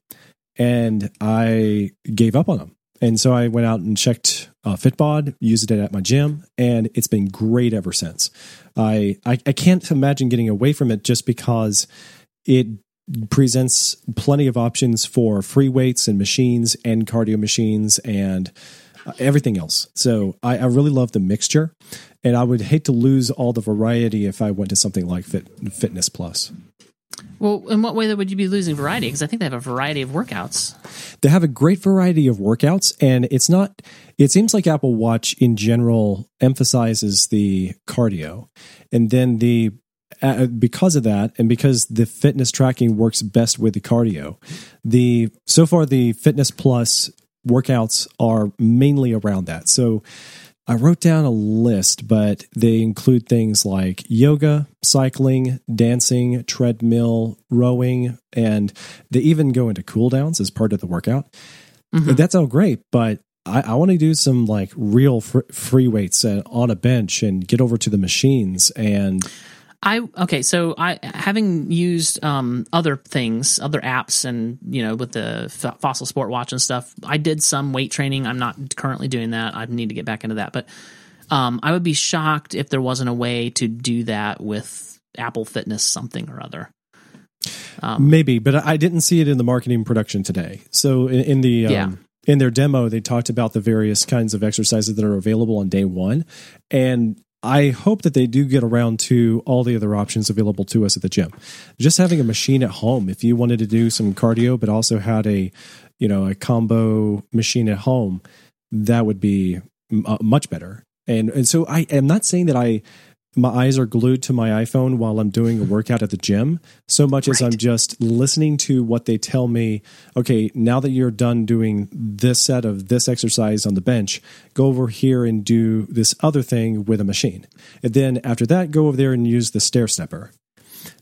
And I gave up on them. And so I went out and checked uh, Fitbod, used it at my gym, and it's been great ever since. I, I, I can't imagine getting away from it just because it presents plenty of options for free weights and machines and cardio machines and everything else. So I, I really love the mixture, and I would hate to lose all the variety if I went to something like Fit, Fitness Plus. Well, in what way would you be losing variety? Because I think they have a variety of workouts. They have a great variety of workouts, and it's not. It seems like Apple Watch in general emphasizes the cardio, and then the uh, because of that, and because the fitness tracking works best with the cardio, the so far the Fitness Plus workouts are mainly around that. So I wrote down a list, but they include things like yoga, cycling, dancing, treadmill, rowing, and they even go into cool downs as part of the workout. Mm-hmm. That's all great, but I, I want to do some like real fr- free weights uh, on a bench and get over to the machines and I okay, so I having used um, other things, other apps, and you know with the Fossil Sport Watch and stuff, I did some weight training. I'm not currently doing that. I need to get back into that, but um, I would be shocked if there wasn't a way to do that with Apple Fitness something or other. Um, Maybe, but I didn't see it in the marketing production today. So in, in the um, yeah in their demo, they talked about the various kinds of exercises that are available on day one. And I hope that they do get around to all the other options available to us at the gym. Just having a machine at home, if you wanted to do some cardio, but also had a, you know, a combo machine at home, that would be uh, much better. And and so I am not saying that I my eyes are glued to my iPhone while I'm doing a workout at the gym, so much right. as I'm just listening to what they tell me. Okay, now that you're done doing this set of this exercise on the bench, go over here and do this other thing with a machine. And then after that, go over there and use the stair stepper.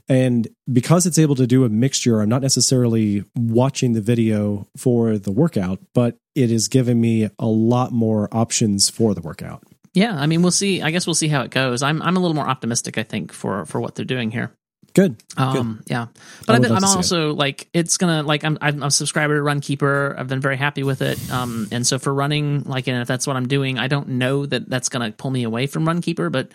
And because it's able to do a mixture, I'm not necessarily watching the video for the workout, but it is giving me a lot more options for the workout. Yeah, I mean, we'll see. I guess we'll see how it goes. I'm I'm a little more optimistic, I think, for for what they're doing here. Good. Um, Good. yeah, but I've been, I'm also it. like it's gonna like I'm I'm a subscriber to Runkeeper. I've been very happy with it. Um, and so for running, like, and if that's what I'm doing, I don't know that that's gonna pull me away from Runkeeper, but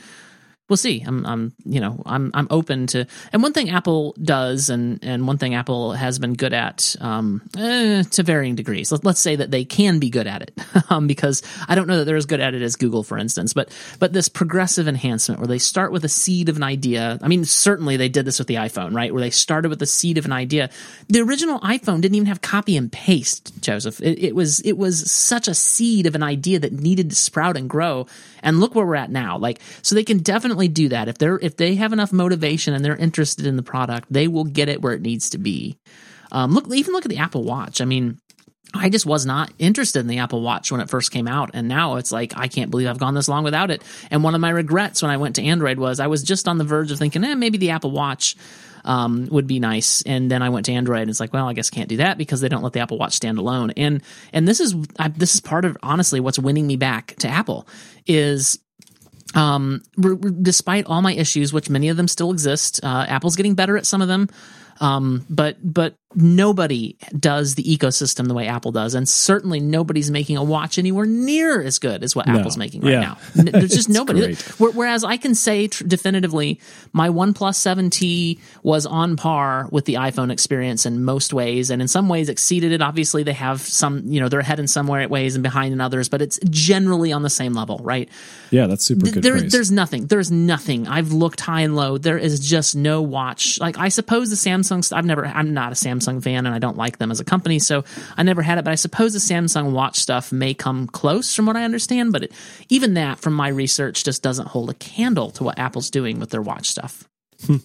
we'll see. I'm, I'm, you know, I'm, I'm open to. And one thing Apple does, and and one thing Apple has been good at, um, eh, to varying degrees. Let, us say that they can be good at it, [laughs] um, because I don't know that they're as good at it as Google, for instance. But but this progressive enhancement, where they start with a seed of an idea. I mean, certainly they did this with the iPhone, right? Where they started with the seed of an idea. The original iPhone didn't even have copy and paste, Joseph. It, it was it was such a seed of an idea that needed to sprout and grow. And look where we're at now. Like, so they can definitely do that. If they're if they have enough motivation and they're interested in the product, they will get it where it needs to be. Um, look, even look at the Apple Watch. I mean, I just was not interested in the Apple Watch when it first came out. And now it's like, I can't believe I've gone this long without it. And one of my regrets when I went to Android was I was just on the verge of thinking, eh, maybe the Apple Watch um, would be nice. And then I went to Android and it's like, well, I guess can't do that because they don't let the Apple Watch stand alone. And, and this is, I, this is part of honestly what's winning me back to Apple is um, despite all my issues, which many of them still exist, uh, Apple's getting better at some of them. Um, but but nobody does the ecosystem the way Apple does, and certainly nobody's making a watch anywhere near as good as what no. Apple's making right yeah. now. There's [laughs] just nobody. Whereas I can say tr- definitively, my OnePlus 7T was on par with the iPhone experience in most ways, and in some ways exceeded it. Obviously, they have some, you know, they're ahead in some ways and behind in others, but it's generally on the same level, right? Yeah, that's super good. There, there's nothing. There's nothing. I've looked high and low. There is just no watch. Like I suppose the Samsung. I've never. I'm not a Samsung fan, and I don't like them as a company, so I never had it. But I suppose the Samsung Watch stuff may come close, from what I understand. But it, even that, from my research, just doesn't hold a candle to what Apple's doing with their watch stuff. Hmm.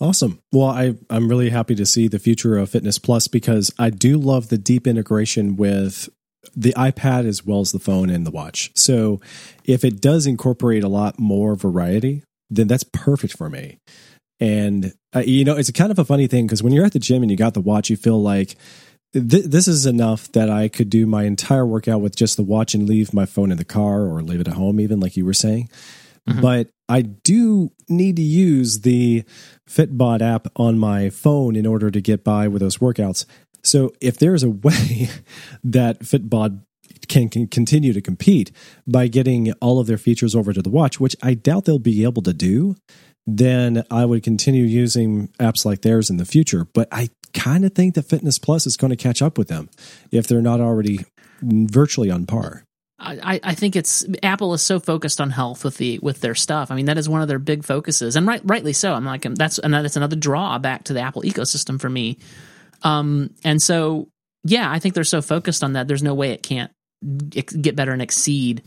Awesome. Well, I, I'm really happy to see the future of Fitness Plus because I do love the deep integration with the iPad as well as the phone and the watch. So if it does incorporate a lot more variety, then that's perfect for me. And uh, you know, it's kind of a funny thing because when you're at the gym and you got the watch, you feel like th- this is enough that I could do my entire workout with just the watch and leave my phone in the car or leave it at home, even like you were saying. Mm-hmm. But I do need to use the Fitbod app on my phone in order to get by with those workouts. So if there's a [laughs] way that Fitbod can, can continue to compete by getting all of their features over to the watch, which I doubt they'll be able to do, then I would continue using apps like theirs in the future. But I kind of think that Fitness Plus is going to catch up with them if they're not already virtually on par. I, I think it's Apple is so focused on health with the with their stuff. I mean, that is one of their big focuses, and right, rightly so. I'm like, that's another that's another drawback to the Apple ecosystem for me. Um, and so, yeah, I think they're so focused on that. There's no way it can't get better and exceed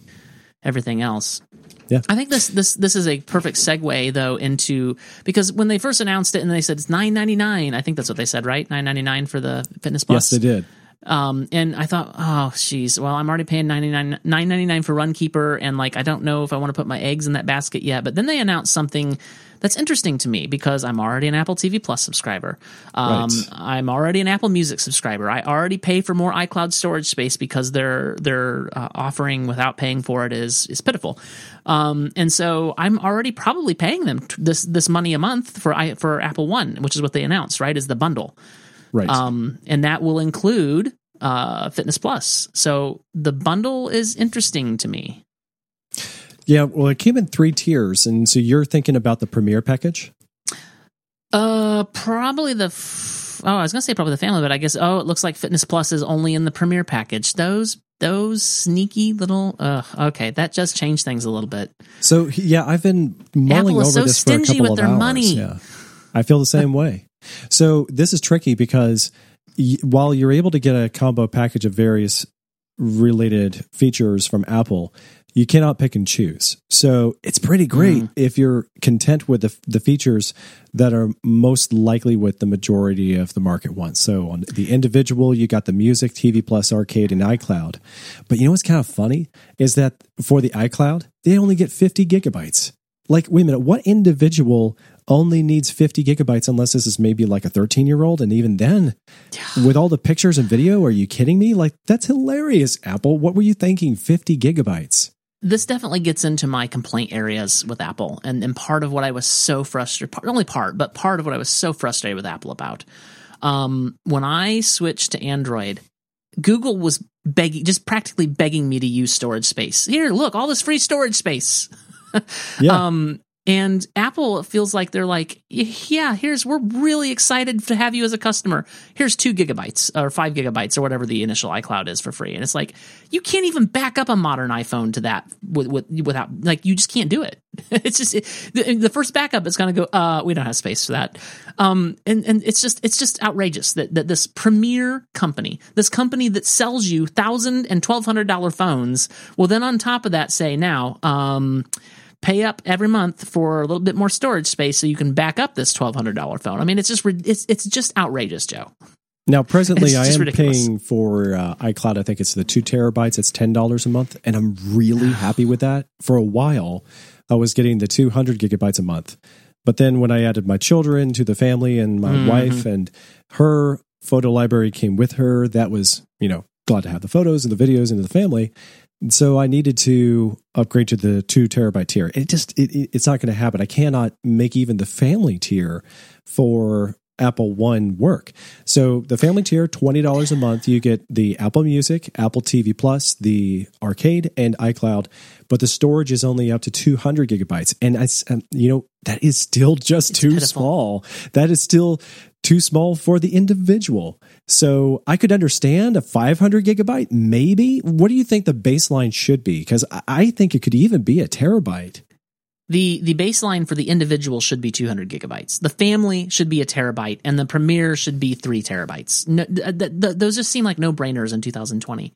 everything else. Yeah. I think this this this is a perfect segue though into because when they first announced it and they said it's nine ninety nine, I think that's what they said, right? Nine ninety nine for the Fitness Plus. Yes, they did. Um, and I thought, oh, geez, well, I'm already paying 99, 9.99 for Runkeeper, and like I don't know if I want to put my eggs in that basket yet. But then they announced something that's interesting to me because I'm already an Apple TV Plus subscriber. Um, right. I'm already an Apple Music subscriber. I already pay for more iCloud storage space because their their uh, offering without paying for it is is pitiful. Um, and so I'm already probably paying them this this money a month for I, for Apple One, which is what they announced, right? Is the bundle. Right. Um, and that will include uh, Fitness Plus. So the bundle is interesting to me. Yeah, well, it came in three tiers, and so you're thinking about the Premier package. Uh, probably the. F- oh, I was gonna say probably the family, but I guess oh, it looks like Fitness Plus is only in the Premier package. Those those sneaky little. Uh, okay, that just changed things a little bit. So yeah, I've been mulling over so this for a couple with of their hours. Money. Yeah, I feel the same way. So this is tricky because y- while you're able to get a combo package of various related features from Apple, you cannot pick and choose. So it's pretty great mm. if you're content with the, the features that are most likely what the majority of the market wants. So on the individual, you got the music, TV Plus, Arcade, and iCloud. But you know what's kind of funny is that for the iCloud, they only get 50 gigabytes. Like, wait a minute, what individual only needs 50 gigabytes unless this is maybe like a 13 year old. And even then, with all the pictures and video, are you kidding me? Like, that's hilarious, Apple. What were you thinking? 50 gigabytes. This definitely gets into my complaint areas with Apple. And, and part of what I was so frustrated, part, only part, but part of what I was so frustrated with Apple about. Um, when I switched to Android, Google was begging, just practically begging me to use storage space. Here, look, all this free storage space. [laughs] yeah. Um, and Apple feels like they're like, yeah, here's, we're really excited to have you as a customer. Here's two gigabytes or five gigabytes or whatever the initial iCloud is for free. And it's like, you can't even back up a modern iPhone to that with, with, without, like, you just can't do it. [laughs] it's just, it, the, the, first backup is going to go, uh, we don't have space for that. Um, and, and it's just, it's just outrageous that, that this premier company, this company that sells you thousand and twelve hundred dollar phones will then on top of that say now, um, pay up every month for a little bit more storage space so you can back up this twelve hundred dollar phone. I mean, it's just it's it's just outrageous, Joe. Now, presently, I am ridiculous. paying for uh, iCloud. I think it's the two terabytes. It's ten dollars a month, and I'm really [sighs] happy with that. For a while, I was getting the two hundred gigabytes a month, but then when I added my children to the family and my mm-hmm. wife and her photo library came with her, that was you know glad to have the photos and the videos into the family so I needed to upgrade to the two terabyte tier. It just it, it's not going to happen. I cannot make even the family tier for Apple One work. So the family tier, twenty dollars a month, you get the Apple Music, Apple TV Plus, the Arcade, and iCloud. But the storage is only up to two hundred gigabytes, and I, um, you know, that is still just it's too pitiful. small. That is still too small for the individual. So I could understand a 500 gigabyte, maybe. What do you think the baseline should be? Because I think it could even be a terabyte. The the baseline for the individual should be 200 gigabytes. The family should be a terabyte, and the Premier should be three terabytes. No, th- th- those just seem like no brainers in 2020.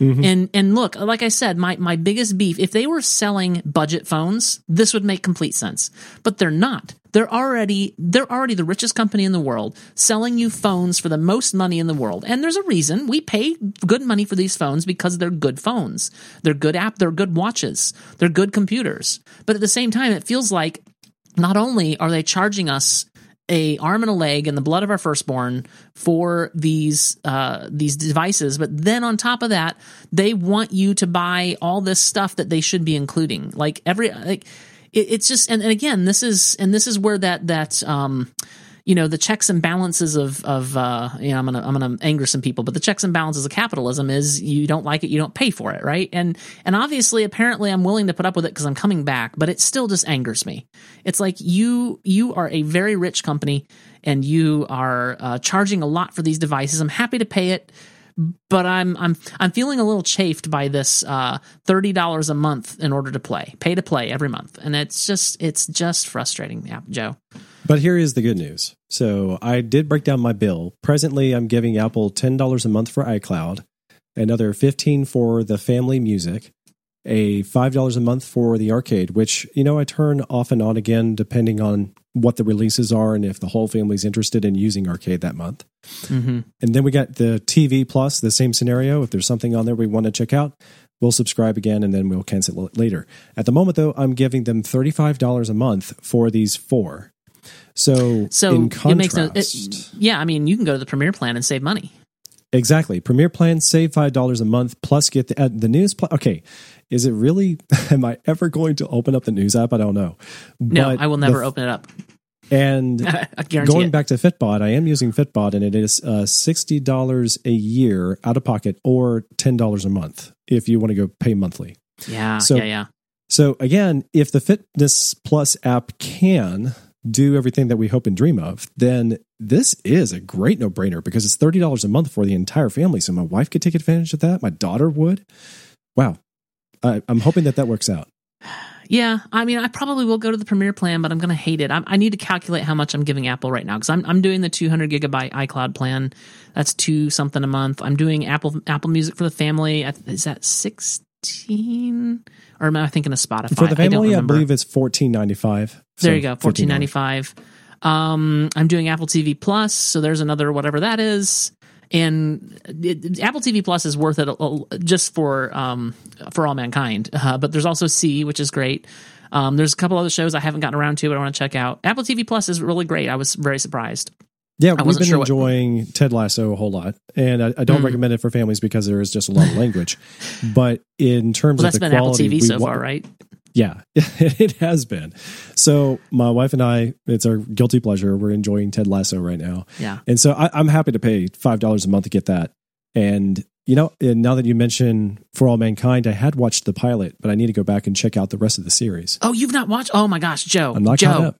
Mm-hmm. And and look, like I said, my my biggest beef, if they were selling budget phones, this would make complete sense. But they're not. They're already they're already the richest company in the world, selling you phones for the most money in the world. And there's a reason we pay good money for these phones because they're good phones. They're good app, they're good watches, they're good computers. But at the same time, it feels like not only are they charging us a arm and a leg and the blood of our firstborn for these uh, these devices, but then on top of that, they want you to buy all this stuff that they should be including. Like every like it, it's just and, and again, this is and this is where that that um you know the checks and balances of of uh, you know I'm gonna I'm gonna anger some people, but the checks and balances of capitalism is you don't like it, you don't pay for it, right? And and obviously, apparently, I'm willing to put up with it because I'm coming back, but it still just angers me. It's like you you are a very rich company and you are uh, charging a lot for these devices. I'm happy to pay it but I'm I'm I'm feeling a little chafed by this uh, thirty dollars a month in order to play, pay to play every month, and it's just it's just frustrating, yeah, Joe. But here is the good news. So I did break down my bill. Presently, I'm giving Apple ten dollars a month for iCloud, another fifteen for the family music, a five dollars a month for the arcade, which you know I turn off and on again depending on what the releases are and if the whole family's interested in using arcade that month. Mm-hmm. And then we got the TV Plus, the same scenario. If there's something on there we want to check out, we'll subscribe again and then we'll cancel it later. At the moment, though, I'm giving them $35 a month for these four. So, so in contrast, it makes no, it, yeah, I mean, you can go to the Premier plan and save money. Exactly. Premier plan, save $5 a month, plus get the, uh, the news. Pl- okay. Is it really, [laughs] am I ever going to open up the news app? I don't know. No, but I will never the, open it up. And [laughs] going it. back to Fitbod, I am using Fitbod, and it is uh, sixty dollars a year out of pocket, or ten dollars a month if you want to go pay monthly. Yeah, so, yeah, yeah. So again, if the Fitness Plus app can do everything that we hope and dream of, then this is a great no brainer because it's thirty dollars a month for the entire family. So my wife could take advantage of that. My daughter would. Wow, I, I'm hoping that that works out. Yeah, I mean, I probably will go to the Premier plan, but I'm going to hate it. I, I, need to calculate how much I'm giving Apple right now because I'm I'm doing the 200 gigabyte iCloud plan. That's two something a month. I'm doing Apple Apple Music for the family. Is that 16? Or am I thinking of Spotify? For the family, I, I believe it's 14.95. So there you go, 14.95. Um, I'm doing Apple TV Plus, so there's another whatever that is and it, Apple TV Plus is worth it just for um, for all mankind. Uh, but there's also See, which is great. Um, there's a couple other shows I haven't gotten around to, but I want to check out. Apple TV Plus is really great. I was very surprised. Yeah, we've been sure enjoying what... Ted Lasso a whole lot, and I, I don't mm. recommend it for families because there is just a lot of language. [laughs] but in terms well, of the been quality, Apple TV so far, right? Yeah, [laughs] it has been. So my wife and I, it's our guilty pleasure. We're enjoying Ted Lasso right now. Yeah. And so I, am happy to pay five dollars a month to get that. And you know, and now that you mention For All Mankind, I had watched the pilot, but I need to go back and check out the rest of the series. Oh, you've not watched? Oh my gosh, Joe. I'm not Joe,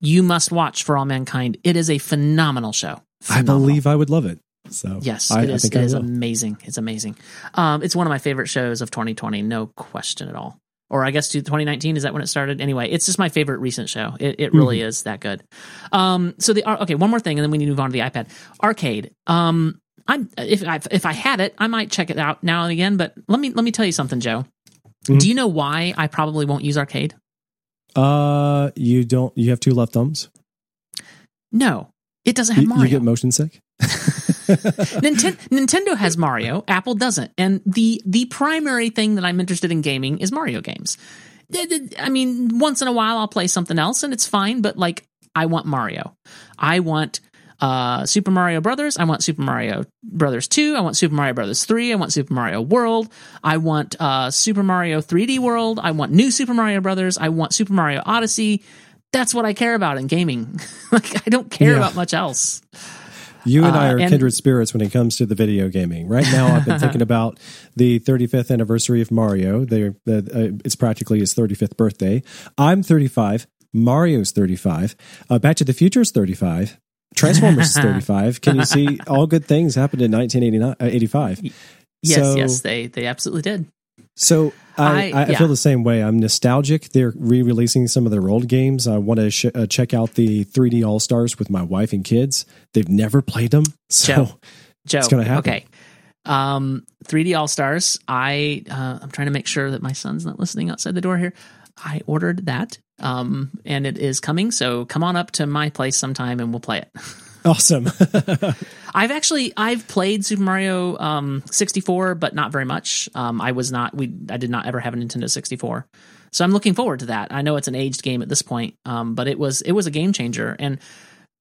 You must watch For All Mankind. It is a phenomenal show. Phenomenal. I believe I would love it. So yes, I, it is, it is amazing. It's amazing. Um, it's one of my favorite shows of 2020, no question at all or I guess to 2019 is that when it started? Anyway, it's just my favorite recent show. It, it really mm-hmm. is that good. Um, so the okay, one more thing, and then we need to move on to the iPad arcade. Um, I'm if I if I had it, I might check it out now and again. But let me let me tell you something, Joe. Mm-hmm. Do you know why I probably won't use arcade? Uh, you don't. You have two left thumbs. No, it doesn't have Mario. You get motion sick. [laughs] Nintendo, Nintendo has Mario, Apple doesn't. And the the primary thing that I'm interested in gaming is Mario games. I mean, once in a while I'll play something else and it's fine, but like I want Mario. I want uh, Super Mario Brothers. I want Super Mario Brothers 2. I want Super Mario Brothers 3. I want Super Mario World. I want uh, Super Mario 3D World. I want new Super Mario Brothers. I want Super Mario Odyssey. That's what I care about in gaming. [laughs] like I don't care yeah. about much else. You and I uh, are uh, and, kindred spirits when it comes to the video gaming. Right now, I've been [laughs] thinking about the 35th anniversary of Mario. They're, uh, it's practically his 35th birthday. I'm 35. Mario's 35. Uh, Back to the Future is 35. Transformers is [laughs] 35. Can you see all good things happened in 1985? Uh, yes, so, yes, they they absolutely did. So I, I, I yeah. feel the same way. I'm nostalgic. They're re-releasing some of their old games. I want to sh- uh, check out the 3D All Stars with my wife and kids. They've never played them, [laughs] so Joe, Joe it's going to happen. Okay, um, 3D All Stars. I uh, I'm trying to make sure that my son's not listening outside the door here. I ordered that. um, and it is coming. So come on up to my place sometime and we'll play it. [laughs] Awesome. [laughs] I've actually I've played Super Mario um, 64, but not very much. Um, I was not we I did not ever have a Nintendo 64, so I'm looking forward to that. I know it's an aged game at this point, um, but it was it was a game changer, and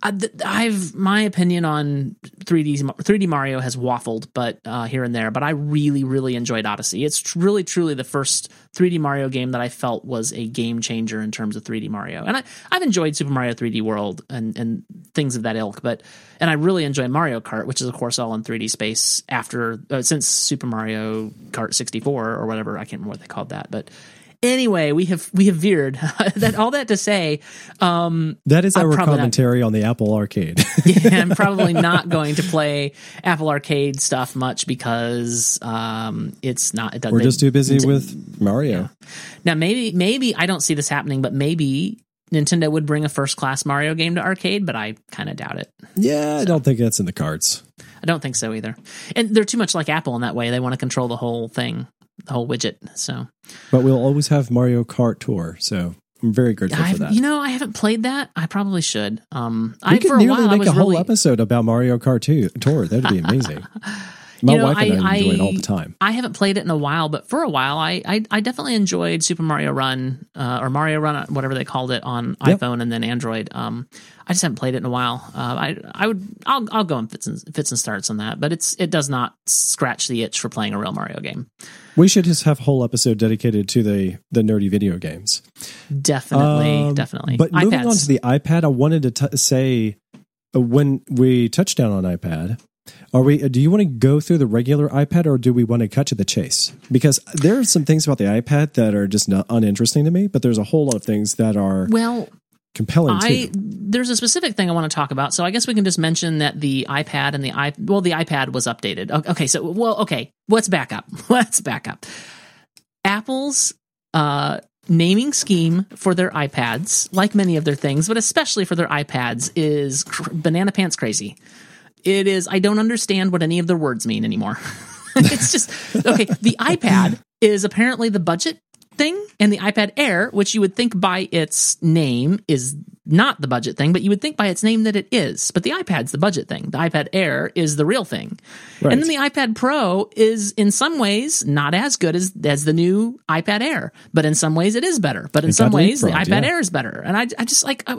I, have my opinion on 3D 3D Mario has waffled, but uh, here and there. But I really, really enjoyed Odyssey. It's really, truly the first 3D Mario game that I felt was a game changer in terms of 3D Mario. And I, I've enjoyed Super Mario 3D World and and things of that ilk, but and I really enjoy Mario Kart, which is of course all in 3D space after uh, since Super Mario Kart 64 or whatever I can't remember what they called that, but Anyway, we have we have veered. [laughs] that all that to say, um, that is our commentary not, on the Apple Arcade. [laughs] yeah, I'm probably [laughs] not going to play Apple Arcade stuff much because um, it's not. It We're just too busy with Mario. Yeah. Now, maybe maybe I don't see this happening, but maybe Nintendo would bring a first class Mario game to arcade, but I kind of doubt it. Yeah, so, I don't think that's in the cards. I don't think so either. And they're too much like Apple in that way. They want to control the whole thing the whole widget. So, but we'll always have Mario Kart Tour. So I'm very grateful I've, for that. You know, I haven't played that. I probably should. Um, we I, could nearly make a whole really... episode about Mario Kart Tour. That'd be amazing. [laughs] My you know, wife and I, I enjoy it all the time. I haven't played it in a while, but for a while, I I, I definitely enjoyed Super Mario Run uh, or Mario Run, whatever they called it on yep. iPhone and then Android. Um, I just haven't played it in a while. Uh, I I would I'll I'll go in fits and fits and starts on that, but it's it does not scratch the itch for playing a real Mario game. We should just have a whole episode dedicated to the the nerdy video games. Definitely, um, definitely. But iPads. moving on to the iPad, I wanted to t- say uh, when we touched down on iPad are we? Do you want to go through the regular iPad, or do we want to cut to the chase? Because there are some things about the iPad that are just not uninteresting to me, but there's a whole lot of things that are well compelling. I too. there's a specific thing I want to talk about, so I guess we can just mention that the iPad and the i well, the iPad was updated. Okay, so well, okay, let's back up. Let's [laughs] back up. Apple's uh, naming scheme for their iPads, like many of their things, but especially for their iPads, is cr- banana pants crazy. It is, I don't understand what any of their words mean anymore. [laughs] it's just, okay, the iPad is apparently the budget thing, and the iPad Air, which you would think by its name is not the budget thing, but you would think by its name that it is. But the iPad's the budget thing. The iPad Air is the real thing. Right. And then the iPad Pro is in some ways not as good as as the new iPad Air, but in some ways it is better. But in some ways the iPad yeah. Air is better. And I, I just like I,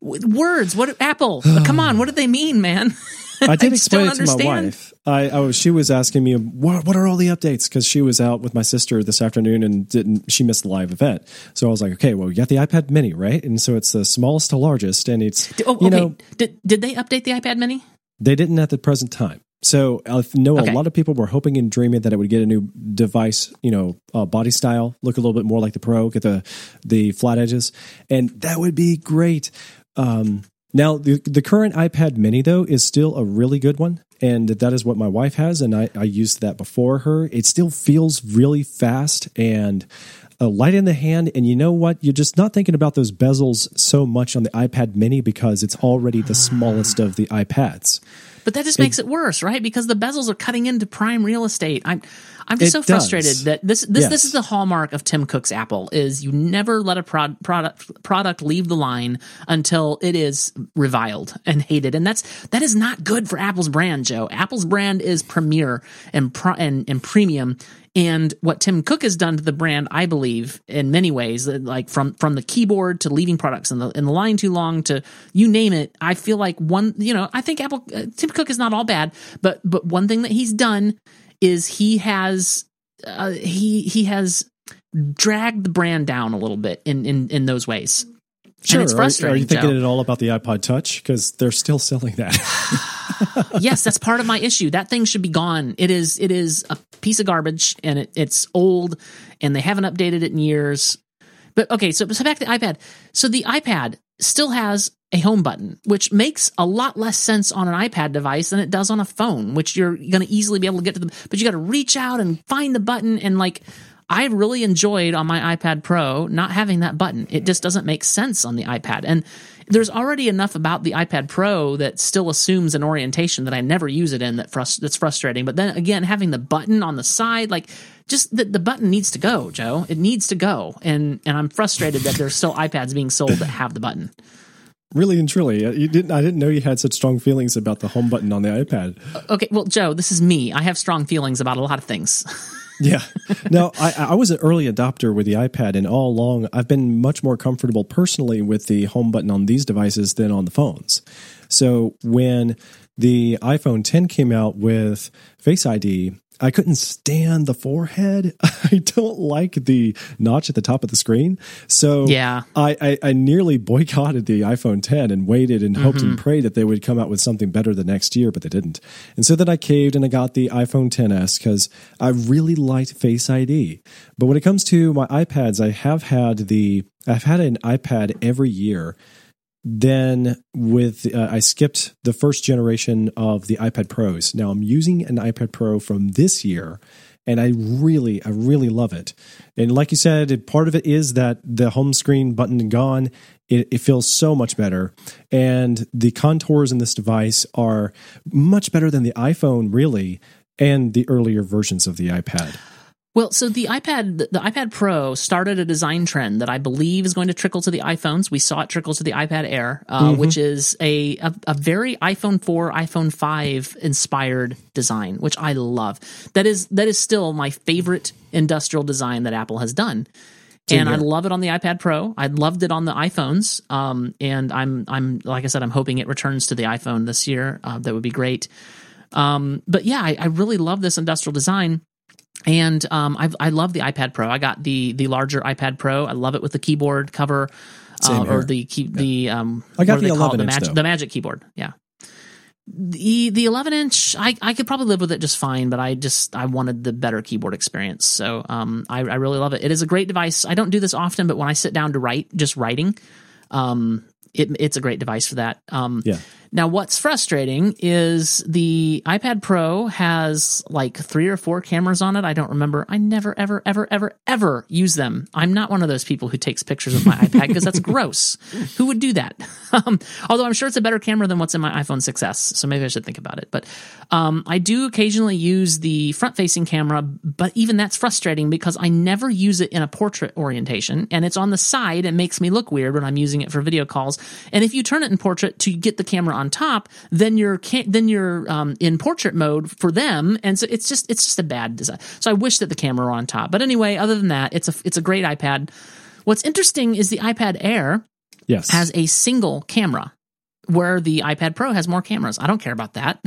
words. What Apple? come on, what did they mean, man? [laughs] I did I explain it to understand. my wife. I, I was, she was asking me what what are all the updates because she was out with my sister this afternoon and didn't she missed the live event. So I was like, okay, well, we got the iPad Mini, right? And so it's the smallest to largest, and it's oh, you okay. know, did did they update the iPad Mini? They didn't at the present time. So I know okay. a lot of people were hoping and dreaming that it would get a new device, you know, uh, body style, look a little bit more like the Pro, get the the flat edges, and that would be great. Um, now, the, the current iPad mini, though, is still a really good one. And that is what my wife has. And I, I used that before her. It still feels really fast and a light in the hand. And you know what? You're just not thinking about those bezels so much on the iPad mini because it's already the smallest of the iPads. But that just makes it, it worse, right? Because the bezels are cutting into prime real estate. I'm I'm just so frustrated does. that this this yes. this is the hallmark of Tim Cook's Apple is you never let a prod, product product leave the line until it is reviled and hated, and that's that is not good for Apple's brand, Joe. Apple's brand is premier and pro, and, and premium, and what Tim Cook has done to the brand, I believe, in many ways, like from from the keyboard to leaving products in the in the line too long to you name it, I feel like one, you know, I think Apple uh, Tim Cook is not all bad, but but one thing that he's done is he has uh, he he has dragged the brand down a little bit in in in those ways. Sure. And it's frustrating. Are, you thinking Joe. at all about the iPod Touch? Because they're still selling that. [sighs] yes, that's part of my issue. That thing should be gone. It is it is a piece of garbage and it, it's old and they haven't updated it in years. But okay, so, so back to the iPad. So the iPad still has a home button, which makes a lot less sense on an iPad device than it does on a phone, which you're going to easily be able to get to the, but you got to reach out and find the button. And like, I really enjoyed on my iPad Pro not having that button. It just doesn't make sense on the iPad. And there's already enough about the iPad Pro that still assumes an orientation that I never use it in that frust- that's frustrating. But then again, having the button on the side, like just the, the button needs to go, Joe. It needs to go. And and I'm frustrated that there's still iPads being sold that have the button. Really and truly, uh, you didn't. I didn't know you had such strong feelings about the home button on the iPad. Okay, well, Joe, this is me. I have strong feelings about a lot of things. [laughs] Yeah. Now, I, I was an early adopter with the iPad, and all along, I've been much more comfortable personally with the home button on these devices than on the phones. So when the iPhone 10 came out with Face ID, I couldn't stand the forehead. [laughs] I don't like the notch at the top of the screen. So yeah, I, I, I nearly boycotted the iPhone 10 and waited and hoped mm-hmm. and prayed that they would come out with something better the next year, but they didn't. And so then I caved and I got the iPhone 10s because I really liked Face ID. But when it comes to my iPads, I have had the I've had an iPad every year then with uh, I skipped the first generation of the iPad Pros. Now I'm using an iPad Pro from this year and I really I really love it. And like you said, part of it is that the home screen button gone. It, it feels so much better, and the contours in this device are much better than the iPhone, really, and the earlier versions of the iPad. Well, so the iPad, the iPad Pro started a design trend that I believe is going to trickle to the iPhones. We saw it trickle to the iPad Air, uh, mm-hmm. which is a, a, a very iPhone 4, iPhone 5 inspired design, which I love. That is that is still my favorite industrial design that Apple has done. and I love it on the iPad Pro. I loved it on the iPhones. Um, and I'm I'm like I said, I'm hoping it returns to the iPhone this year. Uh, that would be great. Um, but yeah, I, I really love this industrial design and um, I I love the iPad Pro. I got the the larger iPad Pro. I love it with the keyboard cover uh, or the key, yeah. the um. I got the eleven the the magic keyboard. Yeah. The the 11 inch I, I could probably live with it just fine, but I just I wanted the better keyboard experience. So um I, I really love it. It is a great device. I don't do this often, but when I sit down to write, just writing, um it, it's a great device for that. Um, yeah. Now, what's frustrating is the iPad Pro has like three or four cameras on it. I don't remember. I never, ever, ever, ever, ever use them. I'm not one of those people who takes pictures of my [laughs] iPad because that's gross. Who would do that? [laughs] Um, although I'm sure it's a better camera than what's in my iPhone 6S, so maybe I should think about it. But um, I do occasionally use the front-facing camera, but even that's frustrating because I never use it in a portrait orientation, and it's on the side. It makes me look weird when I'm using it for video calls. And if you turn it in portrait to get the camera on top, then you're then you're um, in portrait mode for them, and so it's just it's just a bad design. So I wish that the camera were on top. But anyway, other than that, it's a it's a great iPad. What's interesting is the iPad Air yes. has a single camera where the iPad Pro has more cameras. I don't care about that.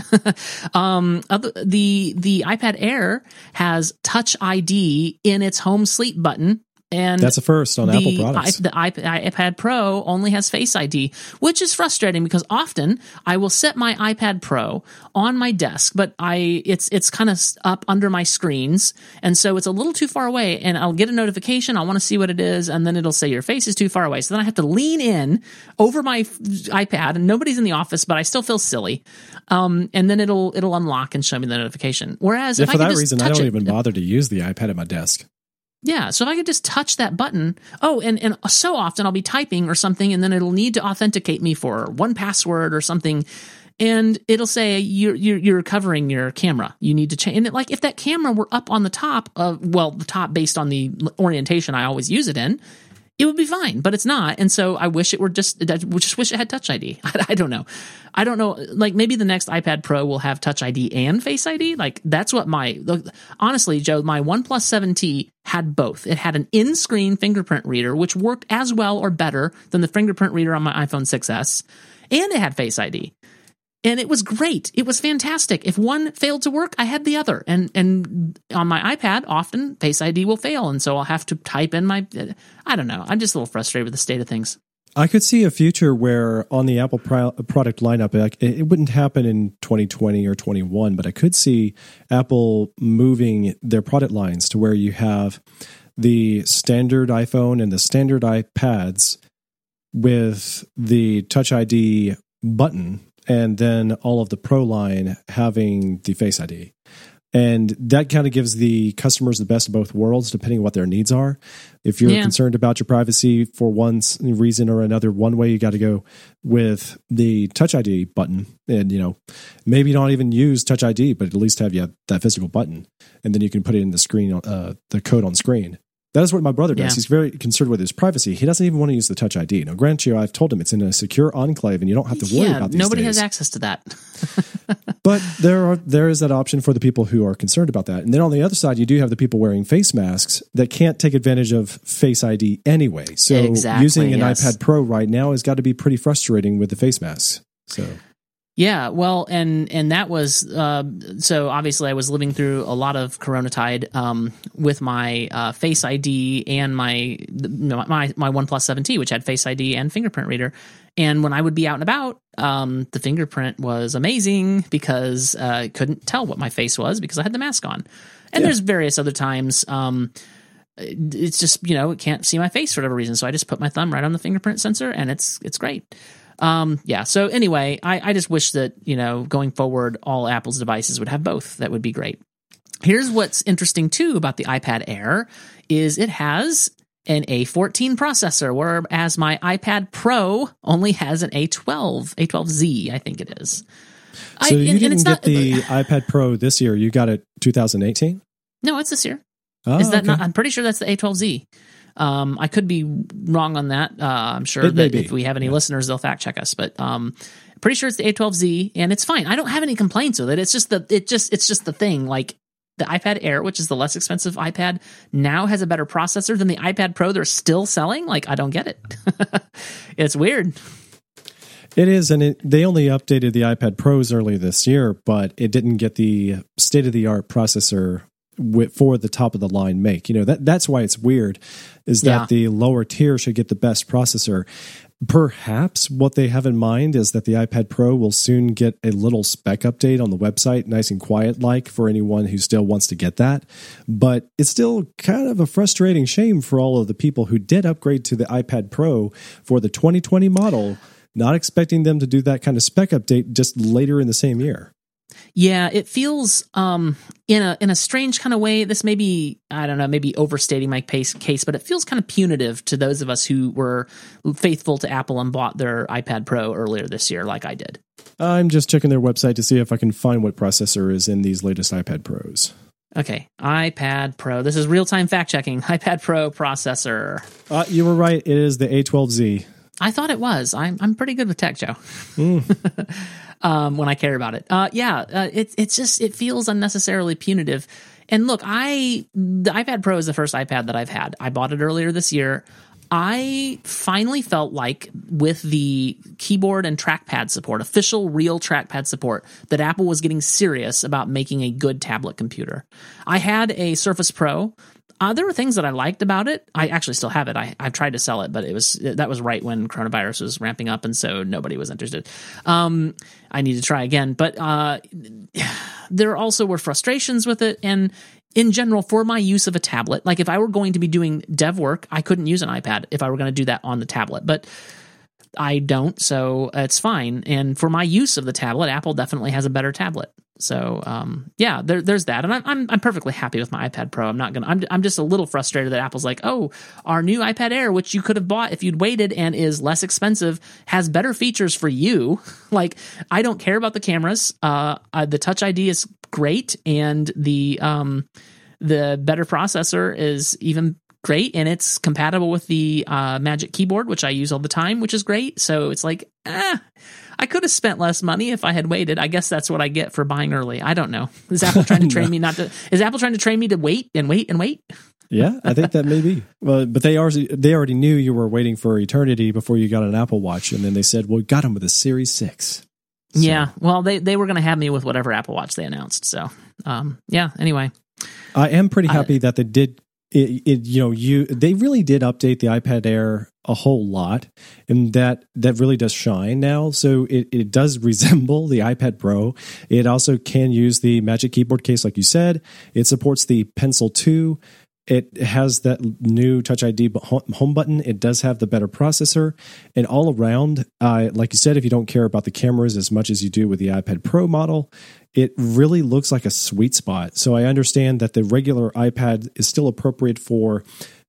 [laughs] um, other, the the iPad Air has Touch ID in its home sleep button and that's a first on the, Apple products. I, the iPad, iPad Pro only has Face ID, which is frustrating because often I will set my iPad Pro on my desk, but I it's it's kind of up under my screens, and so it's a little too far away. And I'll get a notification. I want to see what it is, and then it'll say your face is too far away. So then I have to lean in over my iPad, and nobody's in the office, but I still feel silly. Um, and then it'll it'll unlock and show me the notification. Whereas yeah, for that reason, I don't it, even bother to use the iPad at my desk. Yeah, so if I could just touch that button. Oh, and, and so often I'll be typing or something, and then it'll need to authenticate me for 1Password or something, and it'll say you're you're, you're covering your camera. You need to change. And it, like if that camera were up on the top of well, the top based on the orientation I always use it in, it would be fine, but it's not. And so I wish it were just, I just wish it had Touch ID. [laughs] I, I, don't know. I don't know. Like maybe the next iPad Pro will have Touch ID and Face ID. Like that's what my, honestly, Joe, my OnePlus 7T had both. It had an in screen fingerprint reader, which worked as well or better than the fingerprint reader on my iPhone 6S, and it had Face ID and it was great. It was fantastic. If one failed to work, I had the other. And and on my iPad, often Face ID will fail, and so I'll have to type in my. Uh, I don't know. I'm just a little frustrated with the state of things. I could see a future where on the Apple product lineup, it wouldn't happen in 2020 or 21, but I could see Apple moving their product lines to where you have the standard iPhone and the standard iPads with the Touch ID button and then all of the Pro line having the Face ID. And that kind of gives the customers the best of both worlds, depending on what their needs are. If you're Yeah. concerned about your privacy for one reason or another, one way you got to go with the Touch ID button, and you know maybe not even use Touch ID, but at least have you that physical button, and then you can put it in the screen, uh, the code on screen. That is what my brother does. Yeah. He's very concerned with his privacy. He doesn't even want to use the Touch ID. Now, grant you, I've told him it's in a secure enclave, and you don't have to worry yeah, about these nobody days. has access to that. [laughs] But there are there is that option for the people who are concerned about that. And then on the other side, you do have the people wearing face masks that can't take advantage of Face ID anyway. So Exactly, using an yes. iPad Pro right now has got to be pretty frustrating with the face masks. So Yeah, well, and and that was uh, so. Obviously, I was living through a lot of Coronatide um, with my uh, Face ID and my my my OnePlus 7T, which had Face ID and fingerprint reader. And when I would be out and about, um, the fingerprint was amazing because uh, I couldn't tell what my face was because I had the mask on. And Yeah. there's various other times. Um, it's just you know it can't see my face for whatever reason, so I just put my thumb right on the fingerprint sensor, and it's it's great. Um, yeah. So anyway, I, I just wish that you know going forward, all Apple's devices would have both. That would be great. Here's what's interesting too about the iPad Air is it has an A14 processor, whereas my iPad Pro only has an A12, A12Z, I think it is. So and- you and didn't get not- the iPad Pro this year. You got it 2018. No, it's this year. Oh, Is that okay. not? I'm pretty sure that's the A12Z. Um, I could be wrong on that. Uh, I'm sure It that if we have any listeners, they'll fact check us. But um, pretty sure it's the A12Z, and it's fine. I don't have any complaints with it. It's just the it just it's just the thing. Like the iPad Air, which is the less expensive iPad, now has a better processor than the iPad Pro. They're still selling. Like I don't get it. [laughs] it's weird. It is, and it, they only updated the iPad Pros early this year, but it didn't get the state of the art processor for the top of the line make. You know that that's why it's weird, is that Yeah. the lower tier should get the best processor. Perhaps what they have in mind is that the iPad Pro will soon get a little spec update on the website, nice and quiet like for anyone who still wants to get that. But it's still kind of a frustrating shame for all of the people who did upgrade to the iPad Pro for the 2020 model, not expecting them to do that kind of spec update just later in the same year. Yeah, it feels um in a in a strange kind of way. This may be I don't know, maybe overstating my pace case, but it feels kind of punitive to those of us who were faithful to Apple and bought their iPad Pro earlier this year, like I did. I'm just checking their website to see if I can find what processor is in these latest iPad Pros. Okay, iPad Pro. This is real time fact checking. [laughs] iPad Pro processor. Uh, you were right. It is the A12Z. I thought it was. I'm I'm pretty good with tech, Joe. [laughs] um, when I care about it. Uh, yeah, uh, it it's just it feels unnecessarily punitive. And look, I the iPad Pro is the first iPad that I've had. I bought it earlier this year. I finally felt like with the keyboard and trackpad support, official real trackpad support, that Apple was getting serious about making a good tablet computer. I had a Surface Pro. Uh, there were things that I liked about it. I actually still have it. I, I've tried to sell it, but it was that was right when coronavirus was ramping up, and so nobody was interested. Um, I need to try again, but uh, [sighs] there also were frustrations with it, and in general, for my use of a tablet, like if I were going to be doing dev work, I couldn't use an iPad if I were going to do that on the tablet, but. I don't, so it's fine. And for my use of the tablet, Apple definitely has a better tablet. So um, yeah, there, there's that, and I'm, I'm I'm perfectly happy with my iPad Pro. I'm not gonna. I'm I'm just a little frustrated that Apple's like, oh, our new iPad Air, which you could have bought if you'd waited and is less expensive, has better features for you. [laughs] like I don't care about the cameras. Uh, the Touch ID is great, and the um the better processor is even great and it's compatible with the uh, magic keyboard which i use all the time which is great so it's like ah i could have spent less money if i had waited i guess that's what i get for buying early i don't know is apple trying to train [laughs] me not to is apple trying to train me to wait and wait and wait Yeah, I think that may be. Well, but they already they already knew you were waiting for eternity before you got an Apple Watch, and then they said, "Well, we got him with a Series 6. So- yeah well they they were going to have me with whatever apple watch they announced so um yeah anyway I am pretty happy that they did. It, it, you know, you they really did update the iPad Air a whole lot, and that that really does shine now. So it, it does [laughs] resemble the iPad Pro. It also can use the Magic Keyboard case, like you said. It supports the Pencil Two, It has that new Touch ID home button. It does have the better processor, and all around, uh, like you said, if you don't care about the cameras as much as you do with the iPad Pro model, it really looks like a sweet spot. So I understand that the regular iPad is still appropriate for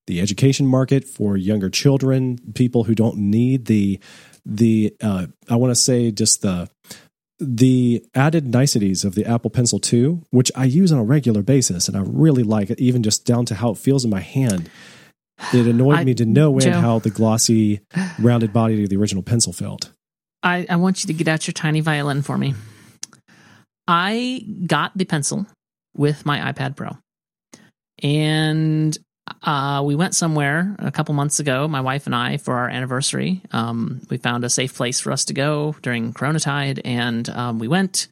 the education market, for younger children, people who don't need the the uh, I want to say just the the added niceties of the Apple Pencil 2, which I use on a regular basis, and I really like it, even just down to how it feels in my hand. It annoyed I, me to no end how the glossy, rounded body of the original pencil felt. I, I want you to get out your tiny violin for me. I got the pencil with my iPad Pro. And uh, we went somewhere a couple months ago, my wife and I, for our anniversary. Um, we found a safe place for us to go during Corona Tide, and um, we went.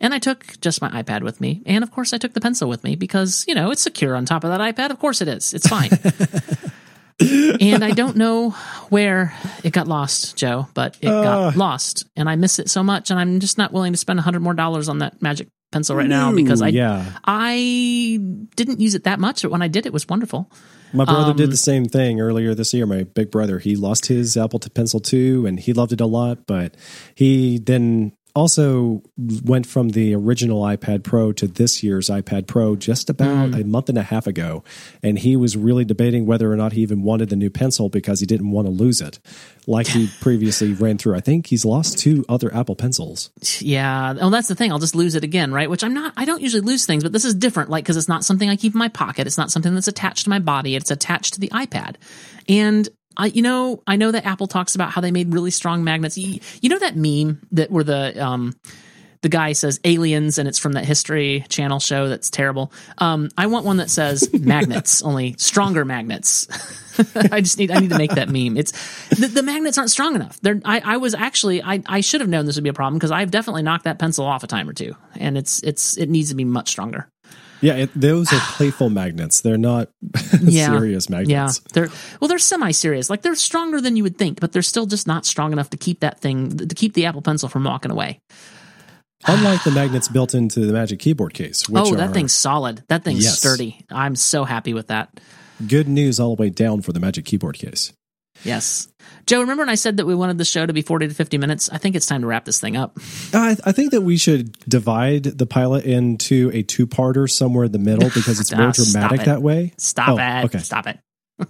And I took just my iPad with me, and of course, I took the pencil with me because you know it's secure on top of that iPad. Of course, it is. It's fine. [laughs] and I don't know where it got lost, Joe, but it uh, got lost, and I miss it so much, and I'm just not willing to spend a hundred more dollars on that Magic pencil right now because I yeah. I didn't use it that much, but when I did, it was wonderful. My brother um, did the same thing earlier this year. My big brother, he lost his Apple Pencil too, and he loved it a lot. But he then also went from the original iPad Pro to this year's iPad Pro just about mm. a month and a half ago. And he was really debating whether or not he even wanted the new pencil because he didn't want to lose it, like he [sighs] previously ran through. I think he's lost two other Apple Pencils. Yeah. Well, that's the thing. I'll just lose it again, right? Which I'm not, I don't usually lose things, but this is different, like, because it's not something I keep in my pocket. It's not something that's attached to my body. It's attached to the iPad. And I, you know, I know that Apple talks about how they made really strong magnets. You, you know that meme that where the um, the guy says aliens and it's from that History Channel show that's terrible. Um, I want one that says [laughs] magnets, only stronger magnets. [laughs] I just need I need to make that meme. It's the, the magnets aren't strong enough. They're I, I was actually I, I should have known this would be a problem because I've definitely knocked that pencil off a time or two, and it's it's it needs to be much stronger. Yeah, it, those are [sighs] playful magnets. They're not [laughs] yeah, serious magnets. Yeah, they're well, they're semi-serious. Like they're stronger than you would think, but they're still just not strong enough to keep that thing to keep the Apple Pencil from walking away. [sighs] Unlike the magnets built into the Magic Keyboard case. oh, that are, thing's solid. That thing's yes. sturdy. I'm so happy with that. Good news all the way down for the Magic Keyboard case. Yes. Joe, remember when I said that we wanted the show to be 40 to 50 minutes? I think it's time to wrap this thing up. I, I think that we should divide the pilot into a two parter somewhere in the middle [laughs] because it's more dramatic that way. Stop oh, it. Okay. Stop it. [laughs]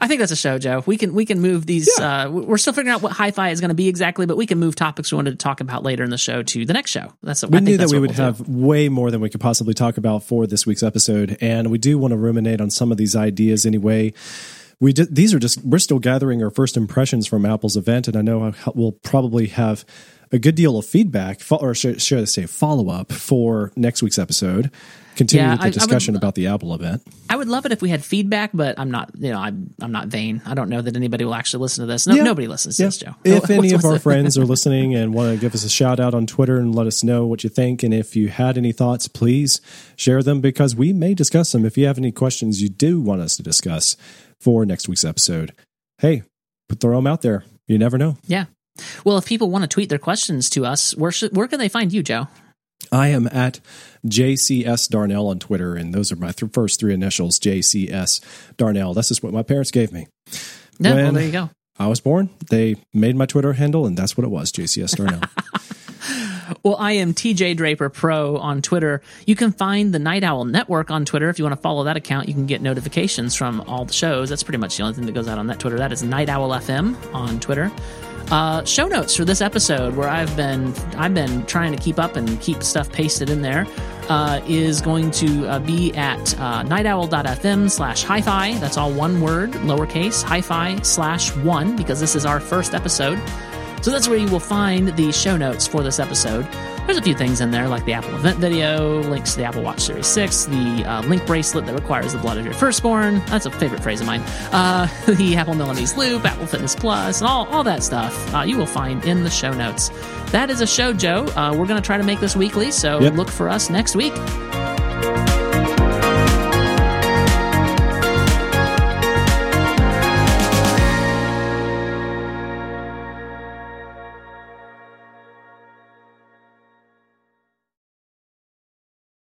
I think that's a show, Joe. We can we can move these. Yeah. Uh, we're still figuring out what hi-fi is going to be exactly, but we can move topics we wanted to talk about later in the show to the next show. That's we knew that we would we'll have do. way more than we could possibly talk about for this week's episode, and we do want to ruminate on some of these ideas anyway we did, these are just we're still gathering our first impressions from Apple's event, and I know we'll probably have a good deal of feedback, or should, should I say, follow up for next week's episode. Continue yeah, the discussion would, about the Apple event. I would love it if we had feedback, but I'm not, you know, I'm I'm not vain. I don't know that anybody will actually listen to this. No, yeah. nobody listens to yeah. this, Joe. If [laughs] any of our friends are [laughs] listening and want to give us a shout out on Twitter and let us know what you think, and if you had any thoughts, please share them because we may discuss them. If you have any questions you do want us to discuss, for next week's episode. Hey, put throw them out there. You never know. Yeah. Well, if people want to tweet their questions to us, where should, where can they find you, Joe? I am at JCS Darnell on Twitter, and those are my th- first three initials, JCS Darnell. That's just what my parents gave me. Yeah, when well, there you go. I was born, they made my Twitter handle, and that's what it was, JCS Darnell. [laughs] Well, I am TJ Draper Pro on Twitter. You can find the Night Owl Network on Twitter. If you want to follow that account, you can get notifications from all the shows. That's pretty much the only thing that goes out on that Twitter. That is Night Owl FM on Twitter. Uh, show notes for this episode, where I've been I've been trying to keep up and keep stuff pasted in there, uh, is going to uh, be at uh, nightowl.fm slash hi-fi. That's all one word, lowercase, hi-fi slash one, because this is our first episode. So that's where you will find the show notes for this episode. There's a few things in there, like the Apple event video, links to the Apple Watch Series 6, the uh, link bracelet that requires the blood of your firstborn. That's a favorite phrase of mine. Uh, [laughs] the Apple Milanese Loop, Apple Fitness Plus, and all, all that stuff uh, you will find in the show notes. That is a show, Joe. Uh, we're going to try to make this weekly, so yep. look for us next week.